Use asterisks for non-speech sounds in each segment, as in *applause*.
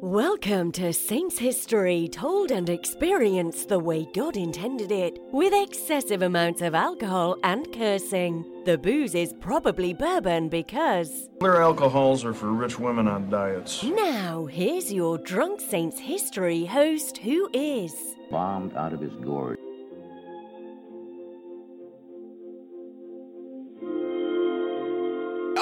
Welcome to Saints History, told and experienced the way God intended it, with excessive amounts of alcohol and cursing. The booze is probably bourbon because. Other alcohols are for rich women on diets. Now, here's your Drunk Saints History host who is. bombed out of his gourd.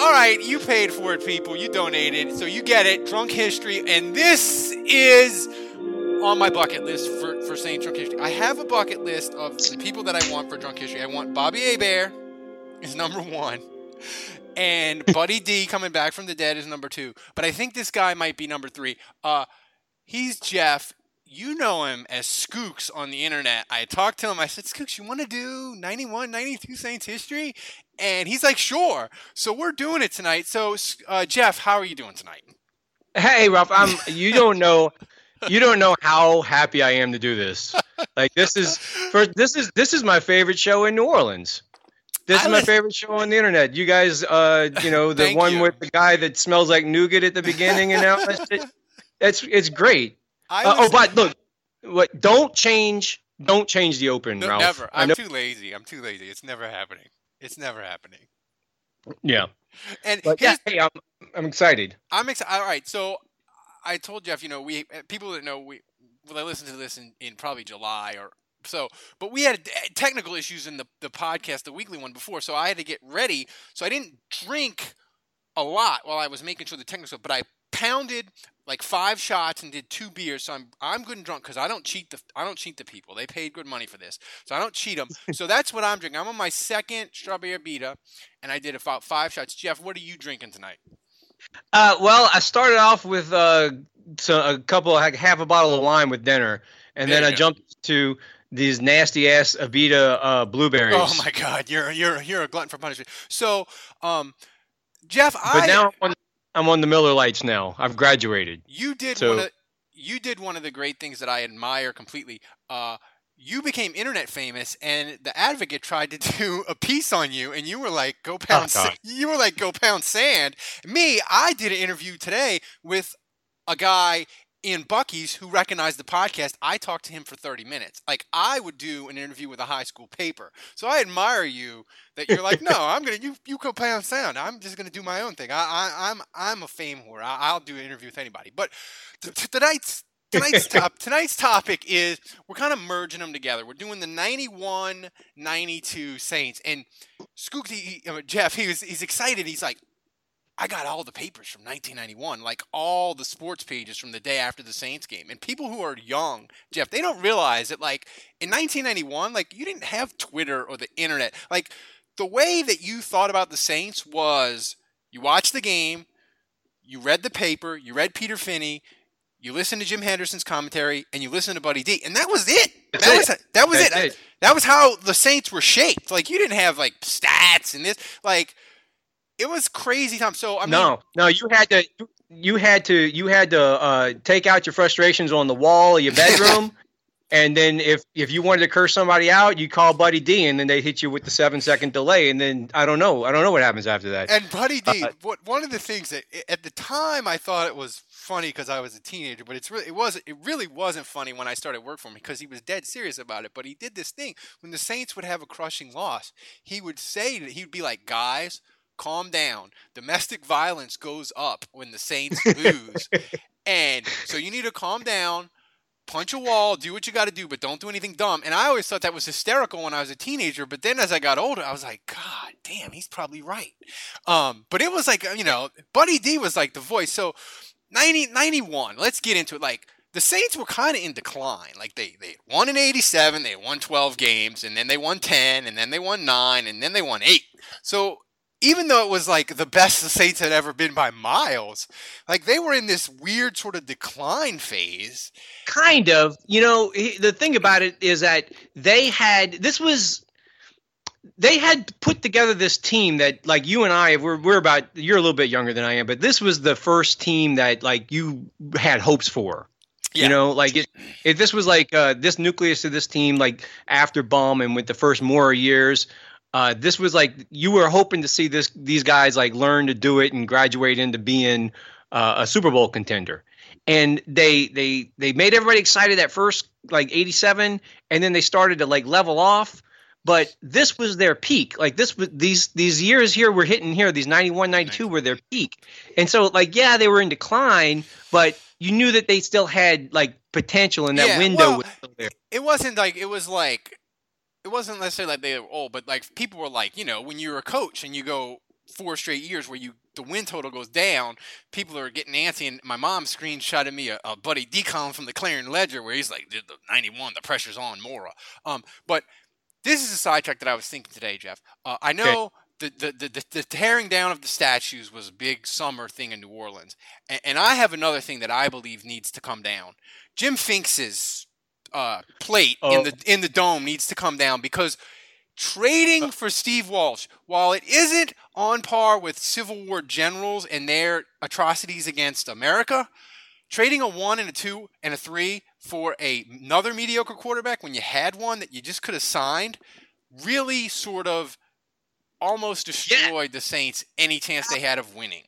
All right, you paid for it, people. You donated, so you get it. Drunk history, and this is on my bucket list for for saying drunk history. I have a bucket list of the people that I want for drunk history. I want Bobby Hebert is number one, and *laughs* Buddy D coming back from the dead is number two. But I think this guy might be number three. Uh, he's Jeff. You know him as Skooks on the internet. I talked to him. I said, Skooks, you want to do 91, 92 Saints history? And he's like, sure. So we're doing it tonight. So, uh, Jeff, how are you doing tonight? Hey, Ralph, I'm. You don't know. You don't know how happy I am to do this. Like this is first. This is this is my favorite show in New Orleans. This is my favorite show on the internet. You guys, uh, you know, the one you. with the guy that smells like nougat at the beginning, and now it's it's great. I Uh, oh, but look, what? Don't change. Don't change the open, no, Ralph. never. I I'm too lazy. I'm too lazy. It's never happening. It's never happening. yeah, And but yeah, hey, I'm I'm excited. I'm excited. All right, so I told Jeff, you know, we uh, people that know we well, they listened to this in, in probably July or so, but we had uh, technical issues in the the podcast, the weekly one before, so I had to get ready. So I didn't drink a lot while I was making sure the technical stuff, but I pounded like five shots and did two beers. So I'm I'm good and drunk because I don't cheat the I don't cheat the people. They paid good money for this, so I don't cheat them. *laughs* so that's what I'm drinking. I'm on my second strawberry beta, and I did about five shots. Jeff, what are you drinking tonight? Uh, well, I started off with uh, so a couple, like half a bottle of wine with dinner, and There then I go. jumped to these nasty ass Abita uh, blueberries. Oh my God, you're you're you're a glutton for punishment. So, um, Jeff, But I now I'm on, I'm on the Miller Lights now. I've graduated. you did so- one of you did one of the great things that I admire completely. Uh, you became internet famous, and the Advocate tried to *laughs* do a piece on you, and you were like, "Go pound." sa- God. *laughs* you were like, "Go pound sand." Me, I did an interview today with a guy in Bucky's who recognized the podcast. I talked to him for 30 minutes. Like I would do an interview with a high school paper. So I admire you that you're like, *laughs* no, I'm gonna you you go pound sound. I'm just gonna do my own thing. I, I I'm I'm a fame whore. I, I'll do an interview with anybody. But t- t- tonight's tonight's *laughs* top tonight's topic is we're kind of merging them together. We're doing the 91 92 Saints and Skook uh, Jeff he was he's excited. He's like I got all the papers from 1991, like all the sports pages from the day after the Saints game. And people who are young, Jeff, they don't realize that, like, in 1991, like, you didn't have Twitter or the internet. Like, the way that you thought about the Saints was you watched the game, you read the paper, you read Peter Finney, you listened to Jim Henderson's commentary, and you listened to Buddy D. And that was it. That's that it. was that was That's it. it. That was how the Saints were shaped. Like, you didn't have, like, stats and this. Like, it was crazy time. So I mean, no, no, you had to. You had to. You had to uh, take out your frustrations on the wall of your bedroom, *laughs* and then if if you wanted to curse somebody out, you call Buddy D, and then they hit you with the seven second delay, and then I don't know. I don't know what happens after that. And Buddy D, Uh, what one of the things that at the time I thought it was funny because I was a teenager, but it's really it was it really wasn't funny when I started work for him because he was dead serious about it. But he did this thing when the Saints would have a crushing loss, he would say that he'd be like, "Guys, calm down. Domestic violence goes up when the Saints *laughs* lose, and so you need to calm down." punch a wall, do what you got to do, but don't do anything dumb. And I always thought that was hysterical when I was a teenager. But then as I got older, I was like, God damn, he's probably right. Um, but it was like, you know, Buddy D was like the voice. So 90, 91, let's get into it. Like, the Saints were kind of in decline. Like they they won in '87, they won 12 games, and then they won 10, and then they won nine, and then they won eight. So even though it was like the best the Saints had ever been by miles, like they were in this weird sort of decline phase. Kind of. You know, the thing about it is that they had this was they had put together this team that like you and I we're we're about you're a little bit younger than I am, but this was the first team that like you had hopes for. Yeah. You know, like it, if this was like uh, this nucleus of this team, like after Bum and with the first Mora years, uh, this was like you were hoping to see this these guys like learn to do it and graduate into being uh, a Super Bowl contender. And they they they made everybody excited at first, like '87, and then they started to like level off. But this was their peak. Like this was these these years here we're hitting here. These 91, 92 were their peak. And so like yeah, they were in decline, but you knew that they still had like potential in that Yeah, window well, was still there. It wasn't like it was like it wasn't necessarily like they were old, but like people were like, you know, when you're a coach and you go four straight years where you the win total goes down, people are getting antsy. And my mom screenshotted me a, a buddy decon from the Clarion Ledger where he's like, the 91, the pressure's on Mora. Um, but this is a sidetrack that I was thinking today, Jeff. Uh, I know the, the, the, the, the tearing down of the statues was a big summer thing in New Orleans. And, and I have another thing that I believe needs to come down. Jim Finks's uh, plate in Oh. the in the dome needs to come down because trading for Steve Walsh, while it isn't on par with Civil War generals and their atrocities against America, trading a one and a two and a three for a, another mediocre quarterback when you had one that you just could have signed really sort of almost destroyed the Saints any chance they had of winning.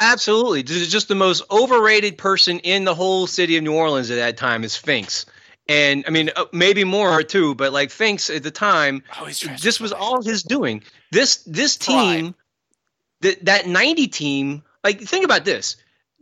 Absolutely. This is just the most overrated person in the whole city of New Orleans at that time is Finks. And I mean, uh, maybe more too, but like Finks at the time, Oh, this was all his doing. This this team, that that 90 team, like think about this.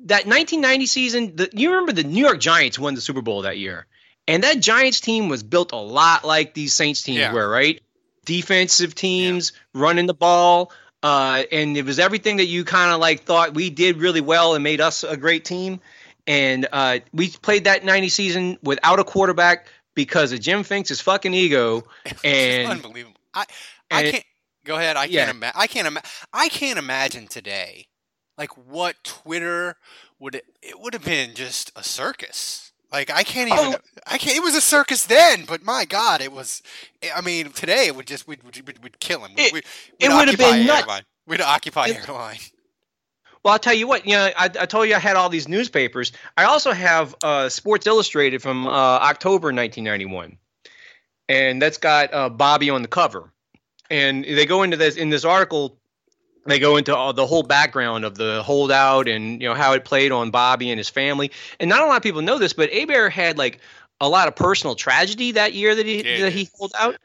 That 1990 season, the, you remember the New York Giants won the Super Bowl that year. And that Giants team was built a lot like these Saints teams Yeah. were, right? Defensive teams, running the ball, uh, and it was everything that you kind of like thought we did really well and made us a great team. And uh, we played that 90 season without a quarterback because of Jim Finks' fucking ego. *laughs* And unbelievable. I I and- can't go ahead. I Yeah. can't ima- I can't I can't imagine today like what Twitter would it would have been just a circus. Like I can't even Oh. I can't it was a circus then, but my god, it was I mean, today it would just we'd we'd, we'd, kill him. It- we'd, it we'd would have been occupy nut- airline. We'd occupy It- airline. Well, I'll tell you what. You know, I, I told you I had all these newspapers. I also have uh, Sports Illustrated from uh, October 1991, and that's got uh, Bobby on the cover. And they go into this in this article. They go into all, the whole background of the holdout and you know how it played on Bobby and his family. And not a lot of people know this, but Hebert had like a lot of personal tragedy that year that he Yeah, that he held out.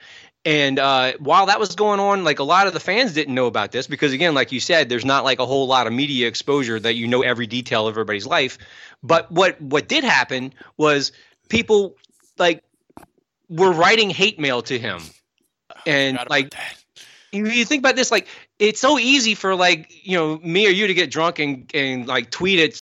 And uh, while that was going on, like a lot of the fans didn't know about this because, again, like you said, there's not like a whole lot of media exposure that you know every detail of everybody's life. But what what did happen was people like were writing hate mail to him, and like you, you think about this, like it's so easy for like you know me or you to get drunk and and like tweet it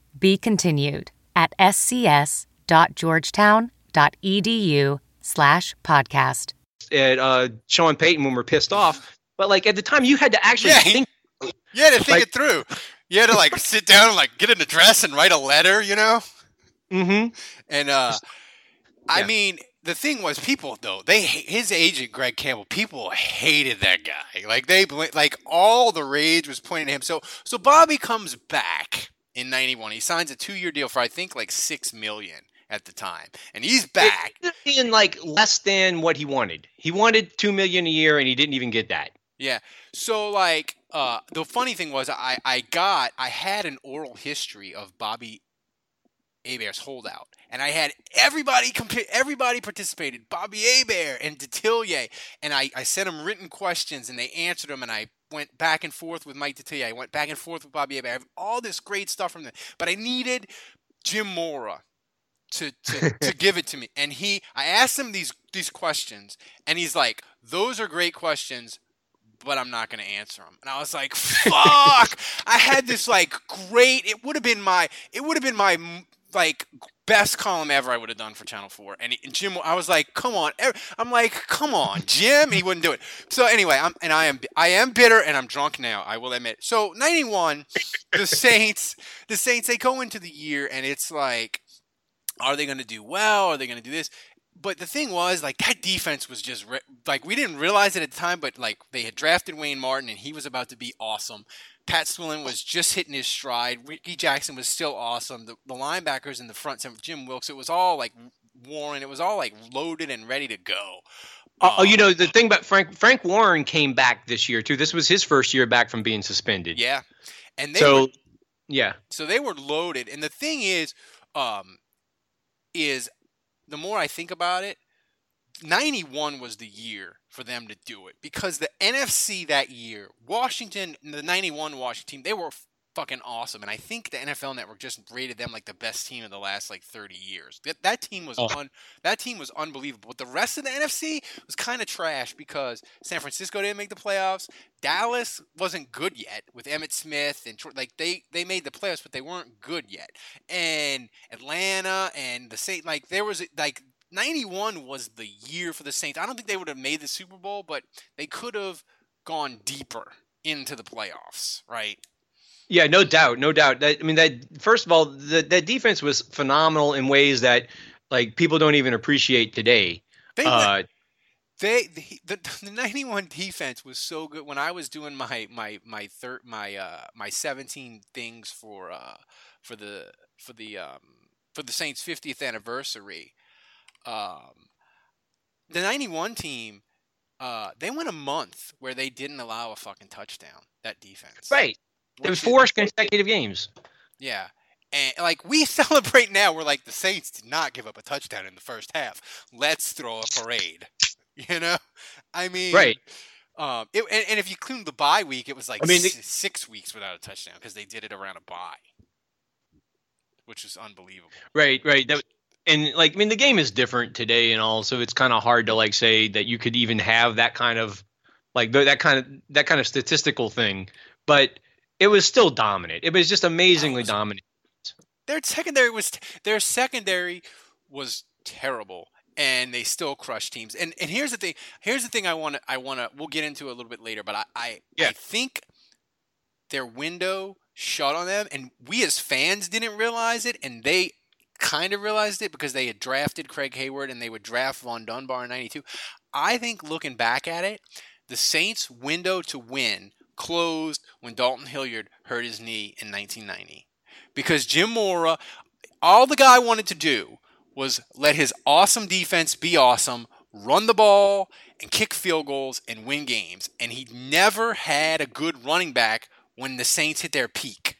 Be continued at scs.georgetown.edu slash podcast. at uh, Sean Payton when we're pissed off. But like at the time, you had to actually Yeah, think. *laughs* You had to think Like- it through. You had to like *laughs* sit down and like get an address and write a letter, you know? Mm-hmm. And uh I mean, the thing was, people though they his agent Greg Campbell, people hated that guy. Like they like all the rage was pointing at him. So so Bobby comes back in '91. He signs a two year deal for I think like six million at the time, and he's back in like less than what he wanted. He wanted two million a year, and he didn't even get that. Yeah. So like uh, the funny thing was I I got I had an oral history of Bobby Hebert's holdout. And I had everybody comp- everybody participated. Bobby Hebert and Detillier. And I, I sent them written questions and they answered them and I went back and forth with Mike Detillier. I went back and forth with Bobby Hebert. I have all this great stuff from them. But I needed Jim Mora to, to, *laughs* to give it to me. And he I asked him these these questions and he's like, Those are great questions but I'm not going to answer them. And I was like, fuck. *laughs* I had this like great, it would have been my, it would have been my like best column ever I would have done for Channel 4. And, he, and, Jim, I was like, come on. I'm like, come on, Jim. He wouldn't do it. So anyway, I'm, and I am, I am bitter and I'm drunk now. I will admit. So 91, the *laughs* Saints, the Saints, they go into the year and it's like, are they going to do well? Are they going to do this? But the thing was, like that defense was just re- like we didn't realize it at the time, but like they had drafted Wayne Martin and he was about to be awesome. Pat Swilling was just hitting his stride. Rickey Jackson was still awesome. The, the linebackers in the front, Jim Wilks, it was all like Warren. It was all like loaded and ready to go. Um, oh, you know the thing about Frank Frank Warren came back this year too. This was his first year back from being suspended. Yeah, and they so were, yeah, so they were loaded. And the thing is, um, is the more I think about it, 91 was the year for them to do it because the NFC that year, Washington, the 91 Washington team, they were fucking awesome. And I think the NFL Network just rated them like the best team of the last like 30 years. That, that team was oh. un, that team was unbelievable. But the rest of the NFC was kind of trash because San Francisco didn't make the playoffs. Dallas wasn't good yet with Emmitt Smith and like they they made the playoffs, but they weren't good yet. And Atlanta and the Saint like there was like 91 was the year for the Saints. I don't think they would have made the Super Bowl, but they could have gone deeper into the playoffs, right? Yeah, no doubt, no doubt. That, I mean, that first of all, the, that defense was phenomenal in ways that like people don't even appreciate today. They, uh, they the, *laughs* the 91 defense was so good when I was doing my my my third my uh my 17 things for uh for the for the um for the Saints 50th anniversary um, the 91 team, uh, they went a month where they didn't allow a fucking touchdown, that defense. Right. It was four consecutive games. Yeah. And like we *laughs* celebrate now, we're like the Saints did not give up a touchdown in the first half. Let's throw a parade. *laughs* You know, I mean, right? Um, it, and, and, if you include the bye week, it was like I mean, six, six weeks without a touchdown because they did it around a bye, which is unbelievable. Right, right. That, and like I mean the game is different today and all, so it's kind of hard to like say that you could even have that kind of like that kind of that kind of statistical thing, but it was still dominant. It was just amazingly was, dominant. Their secondary was their secondary was terrible and they still crush teams. And and here's the thing. Here's the thing I want to I want to we'll get into a little bit later, but I I, yeah. I think their window shut on them and we as fans didn't realize it and they kind of realized it because they had drafted Craig Heyward and they would draft Vaughn Dunbar in 92. I think looking back at it, the Saints' window to win closed when Dalton Hilliard hurt his knee in 1990. Because Jim Mora, all the guy wanted to do was let his awesome defense be awesome, run the ball, and kick field goals and win games. And he never had a good running back when the Saints hit their peak.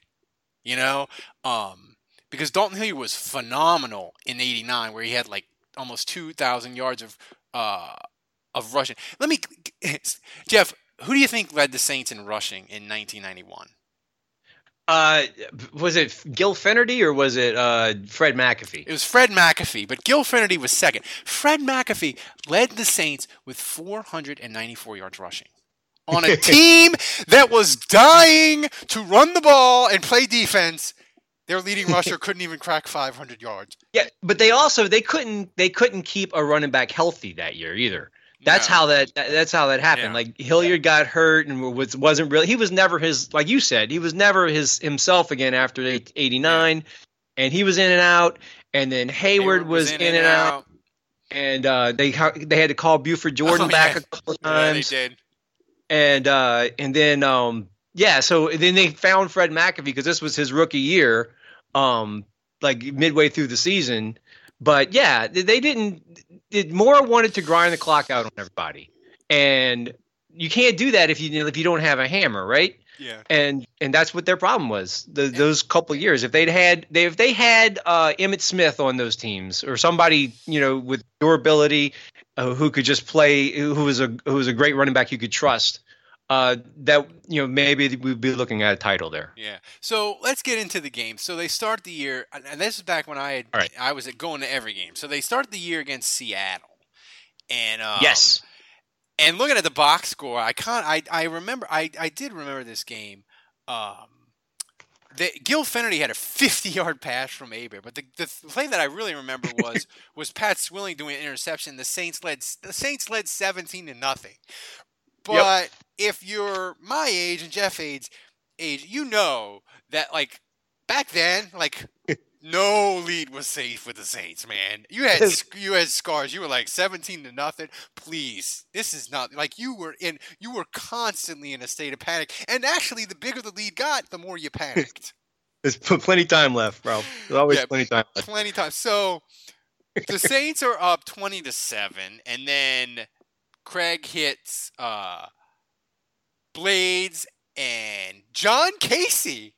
You know? Um, because Dalton Hilliard was phenomenal in '89, where he had like almost 2,000 yards of uh, of rushing. Let me, *laughs* Jeff, who do you think led the Saints in rushing in 1991? Uh, was it Gill Fenerty or was it uh, Fred McAfee? It was Fred McAfee, but Gill Fenerty was second. Fred McAfee led the Saints with 494 yards rushing on a *laughs* team that was dying to run the ball and play defense their leading rusher *laughs* couldn't even crack 500 yards. Yeah, but they also they couldn't they couldn't keep a running back healthy that year either. That's no. how that that's how that happened. Yeah. Like Hilliard got hurt and was wasn't really he was never his like you said he was never his himself again after 89 and he was in and out and then Hayward, Heyward was, was, in, and, and out. out. and uh, they they had to call Buford Jordan *laughs* Oh, back yeah. a couple of Yeah, they times, did. and uh, and then um, yeah, so then they found Fred McAfee because this was his rookie year, um, like midway through the season. But yeah, they didn't. It, Mora wanted to grind the clock out on everybody, and you can't do that if you if you don't have a hammer, right? Yeah. and and that's what their problem was the, those couple years. If they'd had they if they had uh, Emmitt Smith on those teams or somebody you know with durability uh, who could just play who who was a who was a great running back you could trust, uh, that you know maybe we'd be looking at a title there. Yeah. So let's get into the game. So they start the year, and this is back when I had, right. I was going to every game. So they start the year against Seattle, and um, yes, and looking at the box score, I can't. I I remember. I I did remember this game. Um, the, Gill Fenerty had a 50-yard *laughs* pass from Hebert, but the, the play that I really remember was *laughs* was Pat Swilling doing an interception. The Saints led the Saints led 17 to nothing. But if you're my age and Jeff age, age, you know that like back then, like *laughs* no lead was safe with the Saints, man. You had you had scars. You were like 17 to nothing. Please, this is not like you were in. You were constantly in a state of panic. And actually, the bigger the lead got, the more you panicked. *laughs* there's plenty time left, bro. There's always Yeah. plenty time left. Plenty of time. So the Saints are up 20 to seven, and then Krieg hits uh, Blades and John Kasay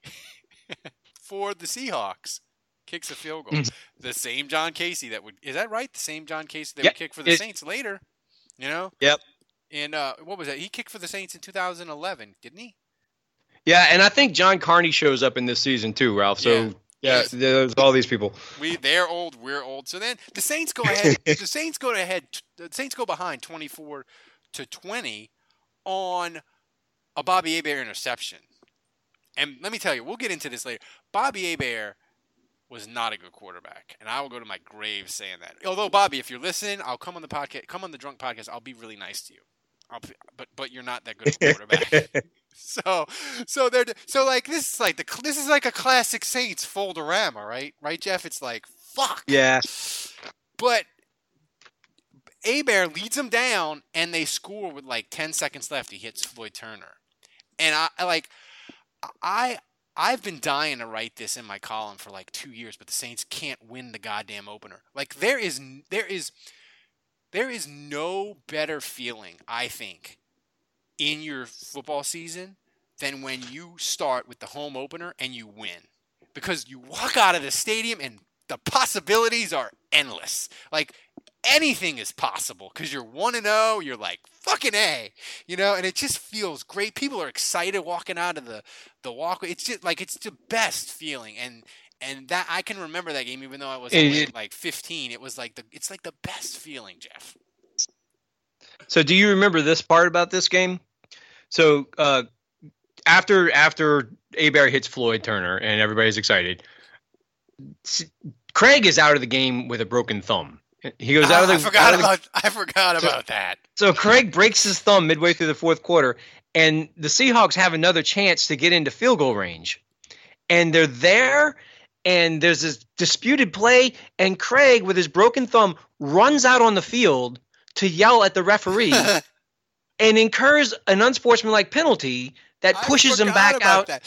*laughs* for the Seahawks. Kicks a field goal. the same John Kasay that would is that right? The same John Kasay that Yep. would kick for the It- Saints later. You know? Yep. And uh, what was that? He kicked for the Saints in 2011, didn't he? Yeah, and I think John Carney shows up in this season too, Ralph. So Yeah. yeah, there's all these people. We they're old, we're old. So then the Saints go ahead. *laughs* the Saints go ahead. The Saints go behind 24 to 20 on a Bobby Hebert interception. And let me tell you, we'll get into this later. Bobby Hebert was not a good quarterback, and I will go to my grave saying that. Although Bobby, if you're listening, I'll come on the podcast, come on the drunk podcast. I'll be really nice to you. I'll but but you're not that good of a quarterback. *laughs* *laughs* So, so they're so like this is like the this is like a classic Saints foldorama, right? Right, Jeff? It's like fuck. Yeah. But Hebert leads them down, and they score with like ten seconds left. He hits Floyd Turner, and I, like I I've been dying to write this in my column for like two years, but the Saints can't win the goddamn opener. Like there is there is there is no better feeling I think in your football season than when you start with the home opener and you win. Because you walk out of the stadium and the possibilities are endless. Like anything is possible because you're 1 and 0, you're like fucking A, you know, and it just feels great. People are excited walking out of the the walkway. It's just like it's the best feeling and and that I can remember that game even though I was It- like 15. It was like the it's like the best feeling, Jeff. So do you remember this part about this game? So uh, after after Hebert hits Floyd Turner and everybody's excited, Krieg is out of the game with a broken thumb. He goes out of the. I forgot the- about I forgot So- about that. so Krieg breaks his thumb midway through the fourth quarter, and the Seahawks have another chance to get into field goal range. And they're there, and there's this disputed play, and Krieg, with his broken thumb, runs out on the field to yell at the referee *laughs* and incurs an unsportsmanlike penalty that pushes him back about out. that.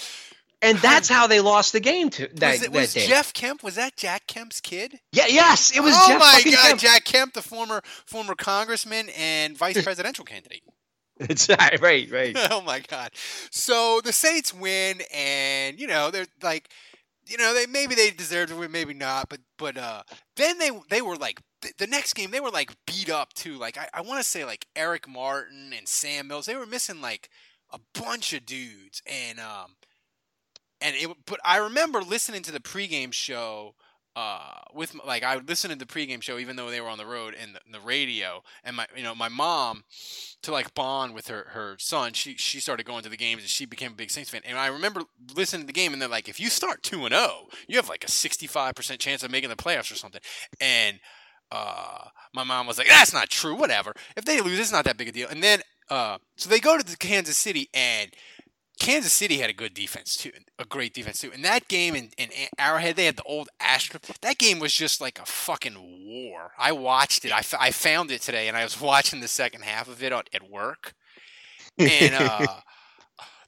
And that's how they lost the game to that, was it, that was day. Jeff Kemp? Was that Jack Kemp's kid? yeah, yes, it was oh Jeff my God, Kemp. Jack Kemp, the former former congressman and vice *laughs* presidential candidate. It's *laughs* right, right, right. *laughs* oh my God! So the Saints win, and you know they're like, you know they maybe they deserved to win, maybe not, but but uh then they they were like the next game they were like beat up too. Like I, I want to say like Eric Martin and Sam Mills, they were missing like a bunch of dudes, and um and it but I remember listening to the pregame show uh with like I would listen to the pregame show even though they were on the road and the, the radio and my you know my mom to like bond with her her son she she started going to the games and she became a big Saints fan and I remember listening to the game and they're like if you start 2 and 0 you have like a 65% chance of making the playoffs or something. And uh my mom was like that's not true whatever. If they lose it's not that big a deal. And then uh so they go to the Kansas City and Kansas City had a good defense too, a great defense too. And that game in, in Arrowhead, they had the old Astro. That game was just like a fucking war. I watched it. I, f- I found it today, and I was *laughs* watching the second half of it on, at work. And *laughs* uh,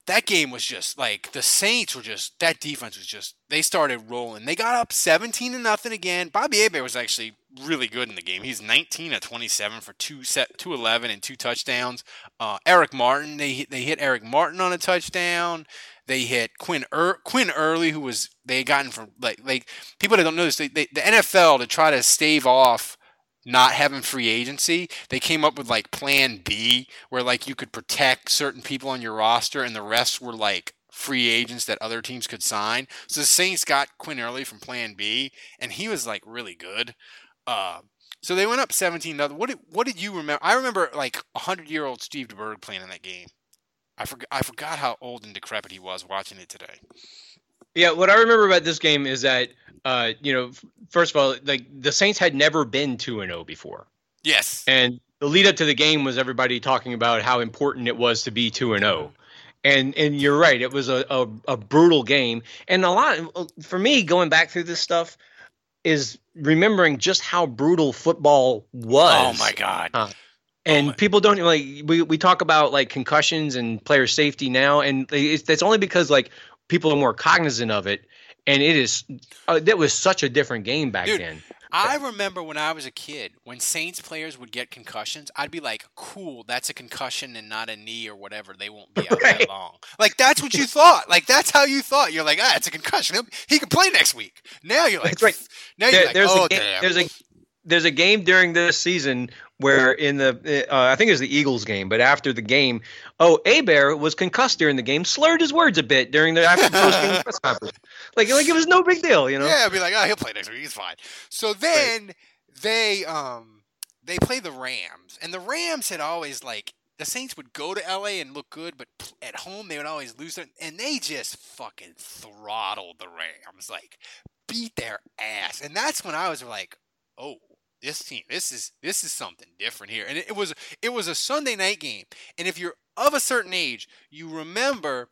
that game was just like the Saints were just that defense was just they started rolling. They got up 17 to nothing again. Bobby Hebert was actually really good in the game. He's 19 of 27 for two set 211 and two touchdowns. Uh, Eric Martin, they they hit Eric Martin on a touchdown. They hit Quinn er- Quinn Early, who was they had gotten from like like people that don't know this. They, they, the NFL to try to stave off not having free agency, they came up with like plan B where like you could protect certain people on your roster and the rest were like free agents that other teams could sign. So the Saints got Quinn Early from plan B and he was like really good. Uh, so they went up 17 nothing. What did what did you remember? I remember like 100-year-old Steve DeBerg playing in that game. I forgot I forgot how old and decrepit he was watching it today. Yeah, what I remember about this game is that uh, you know, first of all, like the Saints had never been 2 and 0 before. Yes. And the lead up to the game was everybody talking about how important it was to be 2 and 0. And and you're right, it was a, a, a brutal game. And a lot for me going back through this stuff is remembering just how brutal football was. Oh my god. Uh, and people don't like we, we talk about like concussions and player safety now and it's, it's only because like people are more cognizant of it and it is uh, that was such a different game back Dude, then. I remember when I was a kid, when Saints players would get concussions, I'd be like, "Cool, that's a concussion and not a knee or whatever. They won't be out Right. that long." Like that's what you thought. Like that's how you thought. You're like, "Ah, it's a concussion. He'll- can play next week." Now you're like, That's right. Now you're There- like, "Oh game, damn." there's a there's a game during this season where in the uh, I think it was the Eagles game, but after the game, oh, Bear was concussed during the game, slurred his words a bit during the after post game *laughs* press conference. Like like it was no big deal, you know. Yeah, I'd be like, "Oh, he'll play next week. He's fine." So then they um they play the Rams, and the Rams had always like the Saints would go to LA and look good, but at home they would always lose and they just fucking throttled the Rams, like beat their ass, and that's when I was like, "Oh." This team, this is this is something different here, and it, it was it was a Sunday night game. And if you're of a certain age, you remember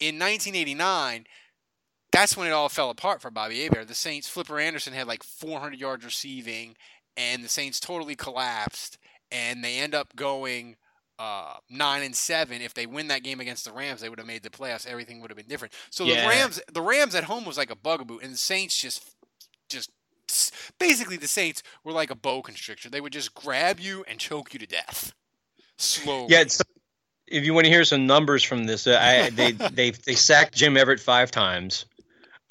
in 1989 that's when it all fell apart for Bobby Hebert. The Saints, Flipper Anderson had like 400 yards receiving, and the Saints totally collapsed, and they end up going uh, nine and seven. If they win that game against the Rams, they would have made the playoffs. Everything would have been different. So Yeah. the Rams, the Rams at home was like a bugaboo, and the Saints just basically the Saints were like a boa constrictor. They would just grab you and choke you to death. Slowly. Yeah, it's, if you want to hear some numbers from this, uh, I, they *laughs* they they sacked Jim Everett five times.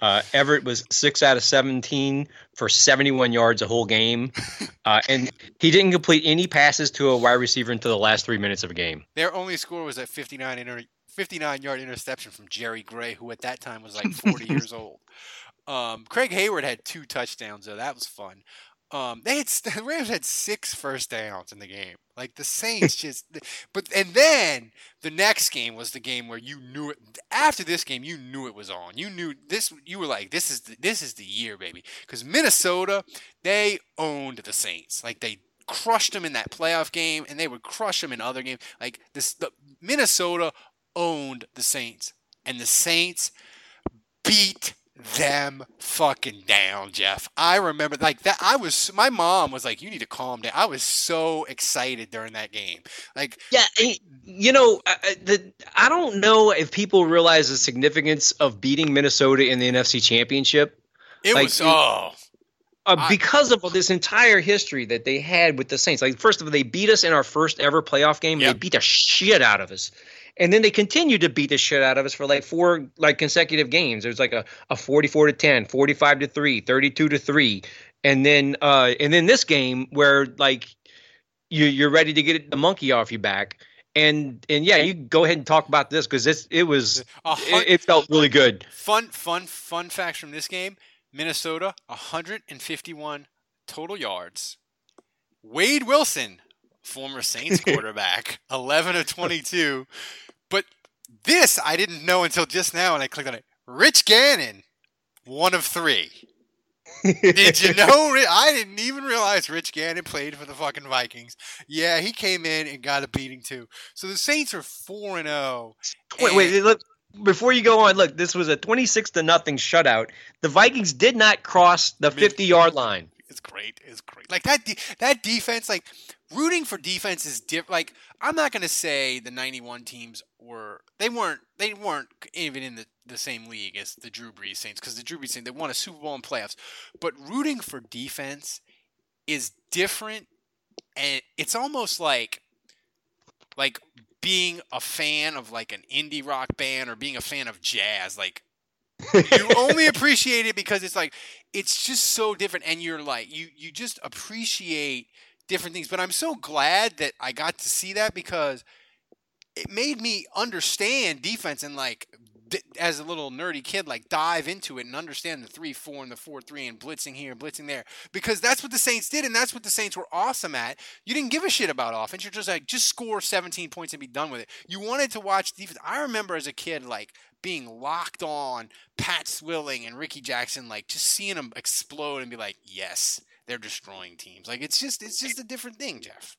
Uh, Everett was six out of seventeen for seventy-one yards a whole game, *laughs* uh, and he didn't complete any passes to a wide receiver until the last three minutes of a game. Their only score was a 59 inter- 59 yard interception from Jerry Gray, who at that time was like 40 *laughs* years old. Um, Craig Heyward had two touchdowns though. That was fun. Um, they had *laughs* the Rams had six first downs in the game. Like the Saints *laughs* just, but and then the next game was the game where you knew it. After this game, you knew it was on. You knew this. You were like, this is the, this is the year, baby. Because Minnesota, they owned the Saints. Like they crushed them in that playoff game, and they would crush them in other games. Like this, the Minnesota owned the Saints, and the Saints beat them fucking down, Jeff. I remember like that. I was my mom was like, "You need to calm down." I was so excited during that game. Like, Yeah, you know, I, the, I don't know if people realize the significance of beating Minnesota in the NFC Championship. it Like, was oh, uh, I- because of this entire history that they had with the Saints. Like, first of all, they beat us in our first ever playoff game. Yep. They beat the shit out of us. And then they continued to beat the shit out of us for like four like consecutive games. There's like a, a 44 to 10, 45 to 3, 32 to 3. And then uh and then this game where like you you're ready to get the monkey off your back. And and yeah, you go ahead and talk about this because it's it was it, it felt really good. fun, fun, fun facts from this game: Minnesota, 151 total yards. Wade Wilson, former Saints quarterback, *laughs* 11 of 22. But this I didn't know until just now, and I clicked on it. Rich Gannon, one of three. Did you know? *laughs* I didn't even realize Rich Gannon played for the fucking Vikings. Yeah, he came in and got a beating too. So the Saints are four and oh. zero. Wait, wait, let, before you go on, look, this was a 26 to nothing shutout. The Vikings did not cross the 50 yard line. It's great. It's great. Like that. De- that defense. Like rooting for defense is different. Like I'm not gonna say the '91 teams were. They weren't. They weren't even in the, the same league as the Drew Brees Saints because the Drew Brees Saints they won a Super Bowl and playoffs. But rooting for defense is different, and it's almost like like being a fan of like an indie rock band or being a fan of jazz. Like you *laughs* only appreciate it because it's like it's just so different and you're like you you just appreciate different things but i'm so glad that i got to see that because it made me understand defense and like as a little nerdy kid like dive into it and understand the 3-4 and the 4-3 and blitzing here and blitzing there because that's what the Saints did and that's what the Saints were awesome at. You didn't give a shit about offense. You're just like just score 17 points and be done with it. You wanted to watch defense. I remember as a kid like being locked on Pat Swilling and Rickey Jackson like just seeing them explode and be like, "Yes, they're destroying teams." Like it's just it's just a different thing, Jeff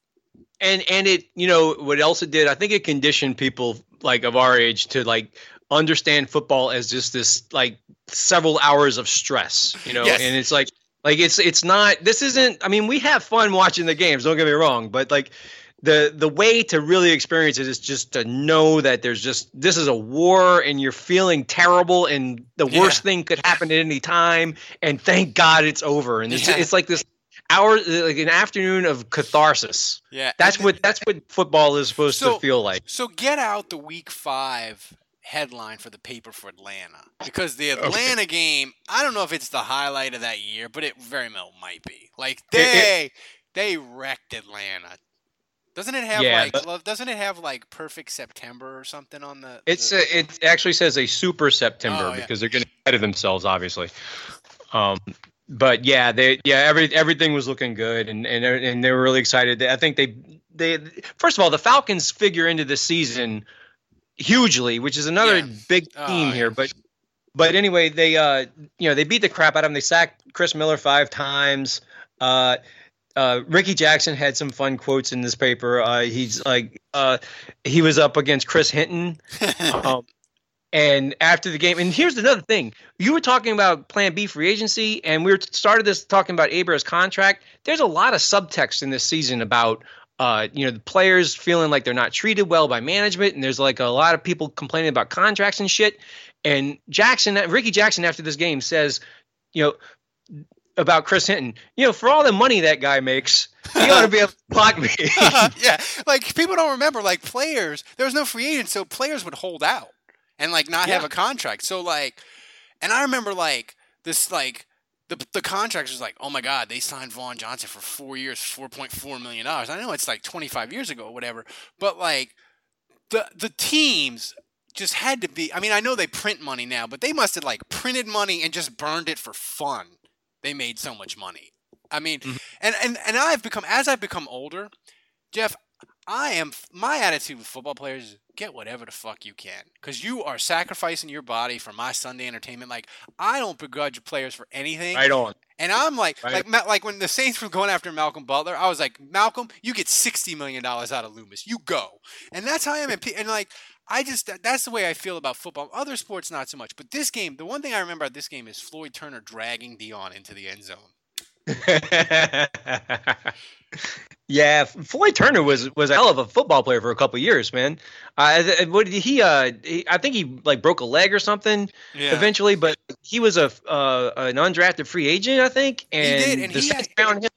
and and it you know what else it did i think it conditioned people like of our age to like understand football as just this like several hours of stress, you know, yes. and it's like like it's it's not this isn't I mean we have fun watching the games, don't get me wrong, but like the the way to really experience it is just to know that there's just this is a war and you're feeling terrible and the yeah. worst thing could happen at any time and thank God it's over and it's, yeah. it's like this hour like an afternoon of catharsis. Yeah. That's what that's what football is supposed so, to feel like. So get out the week 5 headline for the paper for Atlanta because the *laughs* Atlanta okay. game. I don't know if it's the highlight of that year, but it very well might be. Like they it, it, they wrecked Atlanta. Doesn't it have yeah, like but, doesn't it have like perfect September or something on the? It's the... A, it actually says a super September oh, yeah. because they're getting ahead of themselves, obviously. Um, but yeah, they yeah every everything was looking good and and and they were really excited. I think they they first of all the Falcons figure into the season hugely, which is another yeah. big oh, theme here. But but anyway, they uh you know they beat the crap out of him. They sacked Chris Miller five times. Uh, uh, Rickey Jackson had some fun quotes in this paper. Uh, he's like uh, he was up against Chris Hinton. *laughs* um, and after the game, and here's another thing: you were talking about Plan B free agency, and we were started this talking about Abrams' contract. There's a lot of subtext in this season about uh, you know, the players feeling like they're not treated well by management, and there's like a lot of people complaining about contracts and shit. And Jackson, Rickey Jackson, after this game says, you know, about Chris Hinton, you know, for all the money that guy makes, he ought to be able to *laughs* block me. *laughs* yeah, like people don't remember, like players, there was no free agent, so players would hold out and like not yeah. have a contract. So like, and I remember like this like the the contractors was like, oh my god, they signed Vaughn Johnson for four years, four point four million dollars. I know it's like twenty five years ago or whatever, but like the the teams just had to be. I mean, I know they print money now, but they must have like printed money and just burned it for fun. They made so much money. I mean, mm-hmm. and and and I've become as I've become older, Jeff. I am my attitude with football players is get whatever the fuck you can because you are sacrificing your body for my Sunday entertainment. Like I don't begrudge players for anything. I don't. And I'm like, right. like, like when the Saints were going after Malcolm Butler, I was like, Malcolm, you get sixty million dollars out of Loomis. You go, and that's how I am. And like, I just that's the way I feel about football. Other sports, not so much. But this game, the one thing I remember about this game is Floyd Turner dragging Deion into the end zone. *laughs* Yeah, Floyd Turner was was a hell of a football player for a couple years, man. Uh, what did he, uh, he, I think he like broke a leg or something yeah. eventually, but he was a uh, an undrafted free agent, I think, and, he did, and the he had, found him,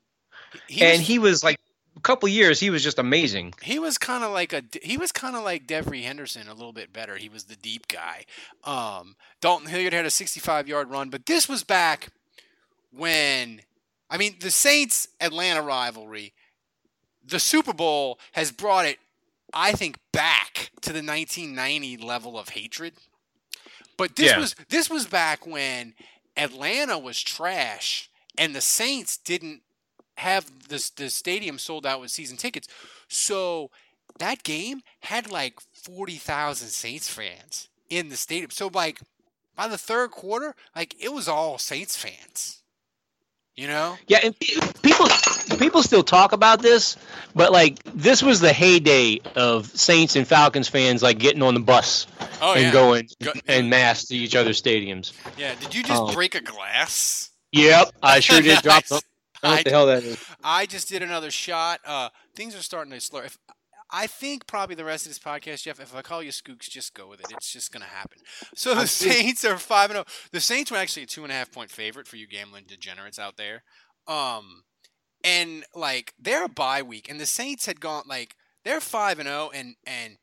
he and was, he was like a couple years, he was just amazing. He was kind of like a he was kind of like Devery Henderson, a little bit better. He was the deep guy. Um, Dalton Hilliard had a 65 yard run, but this was back when I mean the Saints Atlanta rivalry the Super Bowl has brought it, I think, back to the 1990 level of hatred. But this yeah. was this was back when Atlanta was trash and the Saints didn't have the the stadium sold out with season tickets. So that game had like 40,000 Saints fans in the stadium. So like by the third quarter, like it was all Saints fans. You know? Yeah, and people people still talk about this, but like this was the heyday of Saints and Falcons fans like getting on the bus Oh, and yeah. going Go- en masse to each other's stadiums. Yeah. Did you just Oh. break a glass? Yep, I *laughs* sure did drop them. I what the hell that is. I just did another shot. Uh, things are starting to slur. If, I think probably the rest of this podcast, Jeff. If I call you Skooks, just go with it. It's just gonna happen. So the Saints are five and zero. The Saints were actually a two and a half point favorite for you gambling degenerates out there. Um, and like they're a bye week, and the Saints had gone like they're five and zero, and and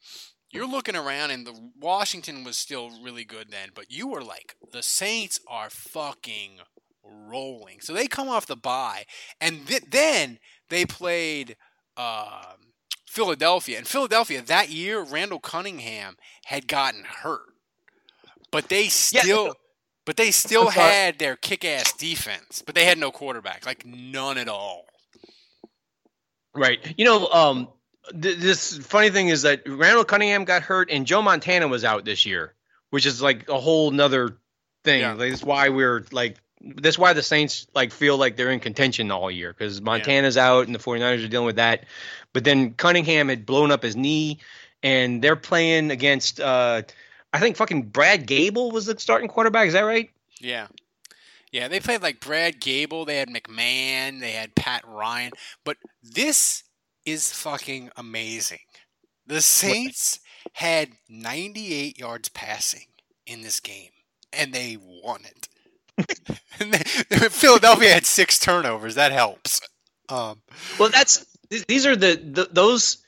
you're looking around, and the Washington was still really good then, but you were like the Saints are fucking rolling. So they come off the bye, and th- then they played um, Philadelphia. And Philadelphia that year, Randall Cunningham had gotten hurt, but they still, but they still had their kick-ass defense. But they had no quarterback, like none at all. Right. You know, um, th- this funny thing is that Randall Cunningham got hurt and Joe Montana was out this year, which is like a whole nother thing. Yeah. Like, that's why we're like, that's why the Saints like feel like they're in contention all year because Montana's out and the 49ers are dealing with that. But then Cunningham had blown up his knee and they're playing against, uh, I think fucking Brad Goebel was the starting quarterback. Is that right? Yeah. Yeah, they played like Brad Goebel, they had McMahon, they had Pat Ryan, but this is fucking amazing. The Saints had 98 yards passing in this game, and they won it. *laughs* Philadelphia had six turnovers. That helps. Um, Well, that's these are the, the those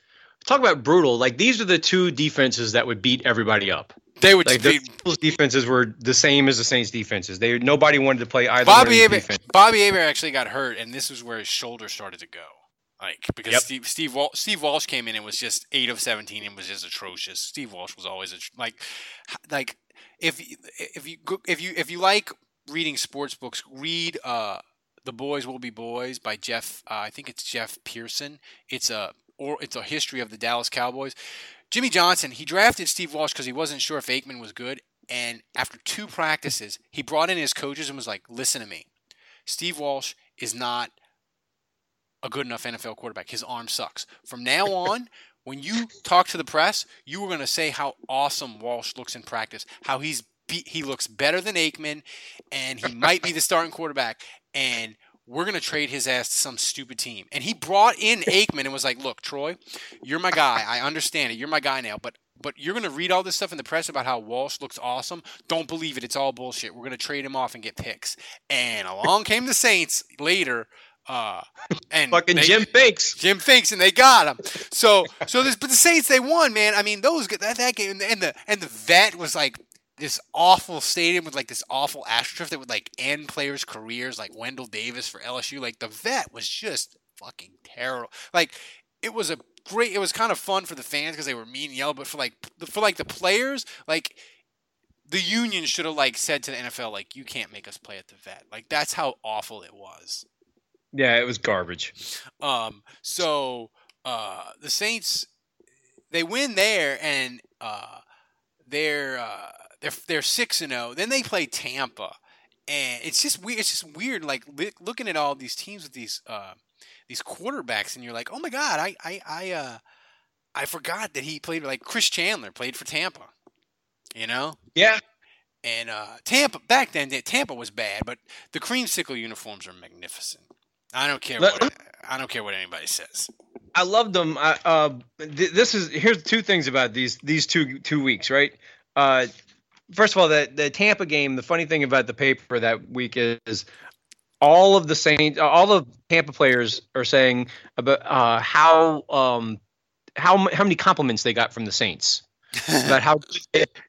talk about brutal. Like these are the two defenses that would beat everybody up. they would Like the Eagles' defenses were the same as the Saints' defenses. They nobody wanted to play either. Bobby Hebert. Bobby Hebert actually got hurt, and this was where his shoulder started to go. Like because Yep. Steve Steve Walsh, Steve Walsh came in and was just eight of seventeen and was just atrocious. Steve Walsh was always a, tr- like like if if you if you if you like reading sports books, read uh the Boys Will Be Boys by Jeff. Uh, I think it's Jeff Pearson. It's a or it's a history of the Dallas Cowboys. Jimmy Johnson he drafted Steve Walsh because he wasn't sure if Aikman was good, and after two practices, he brought in his coaches and was like, "Listen to me, Steve Walsh is not a good enough NFL quarterback. His arm sucks. From now *laughs* on." When you talk to the press, you are going to say how awesome Walsh looks in practice, how he's be- he looks better than Aikman, and he might be the starting quarterback. And we're going to trade his ass to some stupid team. And he brought in Aikman and was like, "Look, Troy, you're my guy. I understand it. You're my guy now, but but you're going to read all this stuff in the press about how Walsh looks awesome. Don't believe it. It's all bullshit. We're going to trade him off and get picks." And along came the Saints later. Uh, and Fucking they- Jim Finks. Jim Finks, and they got him. So, so this, but the Saints they won, man. I mean, those that that game and the and the vet was like this awful stadium with like this awful astroturf that would like end players' careers, like Wendell Davis for LSU. Like the vet was just fucking terrible. Like it was a great. It was kind of fun for the fans because they were mean and yell, but for like for like the players, like the union should have like said to the NFL, like you can't make us play at the vet. Like that's how awful it was. Yeah, it was garbage. Um, so uh, the Saints they win there, and uh, they're uh, they're they're six and zero. Then they play Tampa, and it's just weird. It's just weird, like li- looking at all these teams with these uh, these quarterbacks, and you're like, oh my god, I I I uh, I forgot that he played like Chris Chandler played for Tampa. You know, Yeah. and uh, Tampa back then, Tampa was bad, but the creamsicle uniforms are magnificent. I don't care. Let- What, I don't care what anybody says. I loved them. I, uh, th- this is here's two things about these these two two weeks, right? Uh, first of all, the the Tampa game. The funny thing about the paper that week is all of the Saints, all of Tampa players are saying about uh, how um how how many compliments they got from the Saints *laughs* about how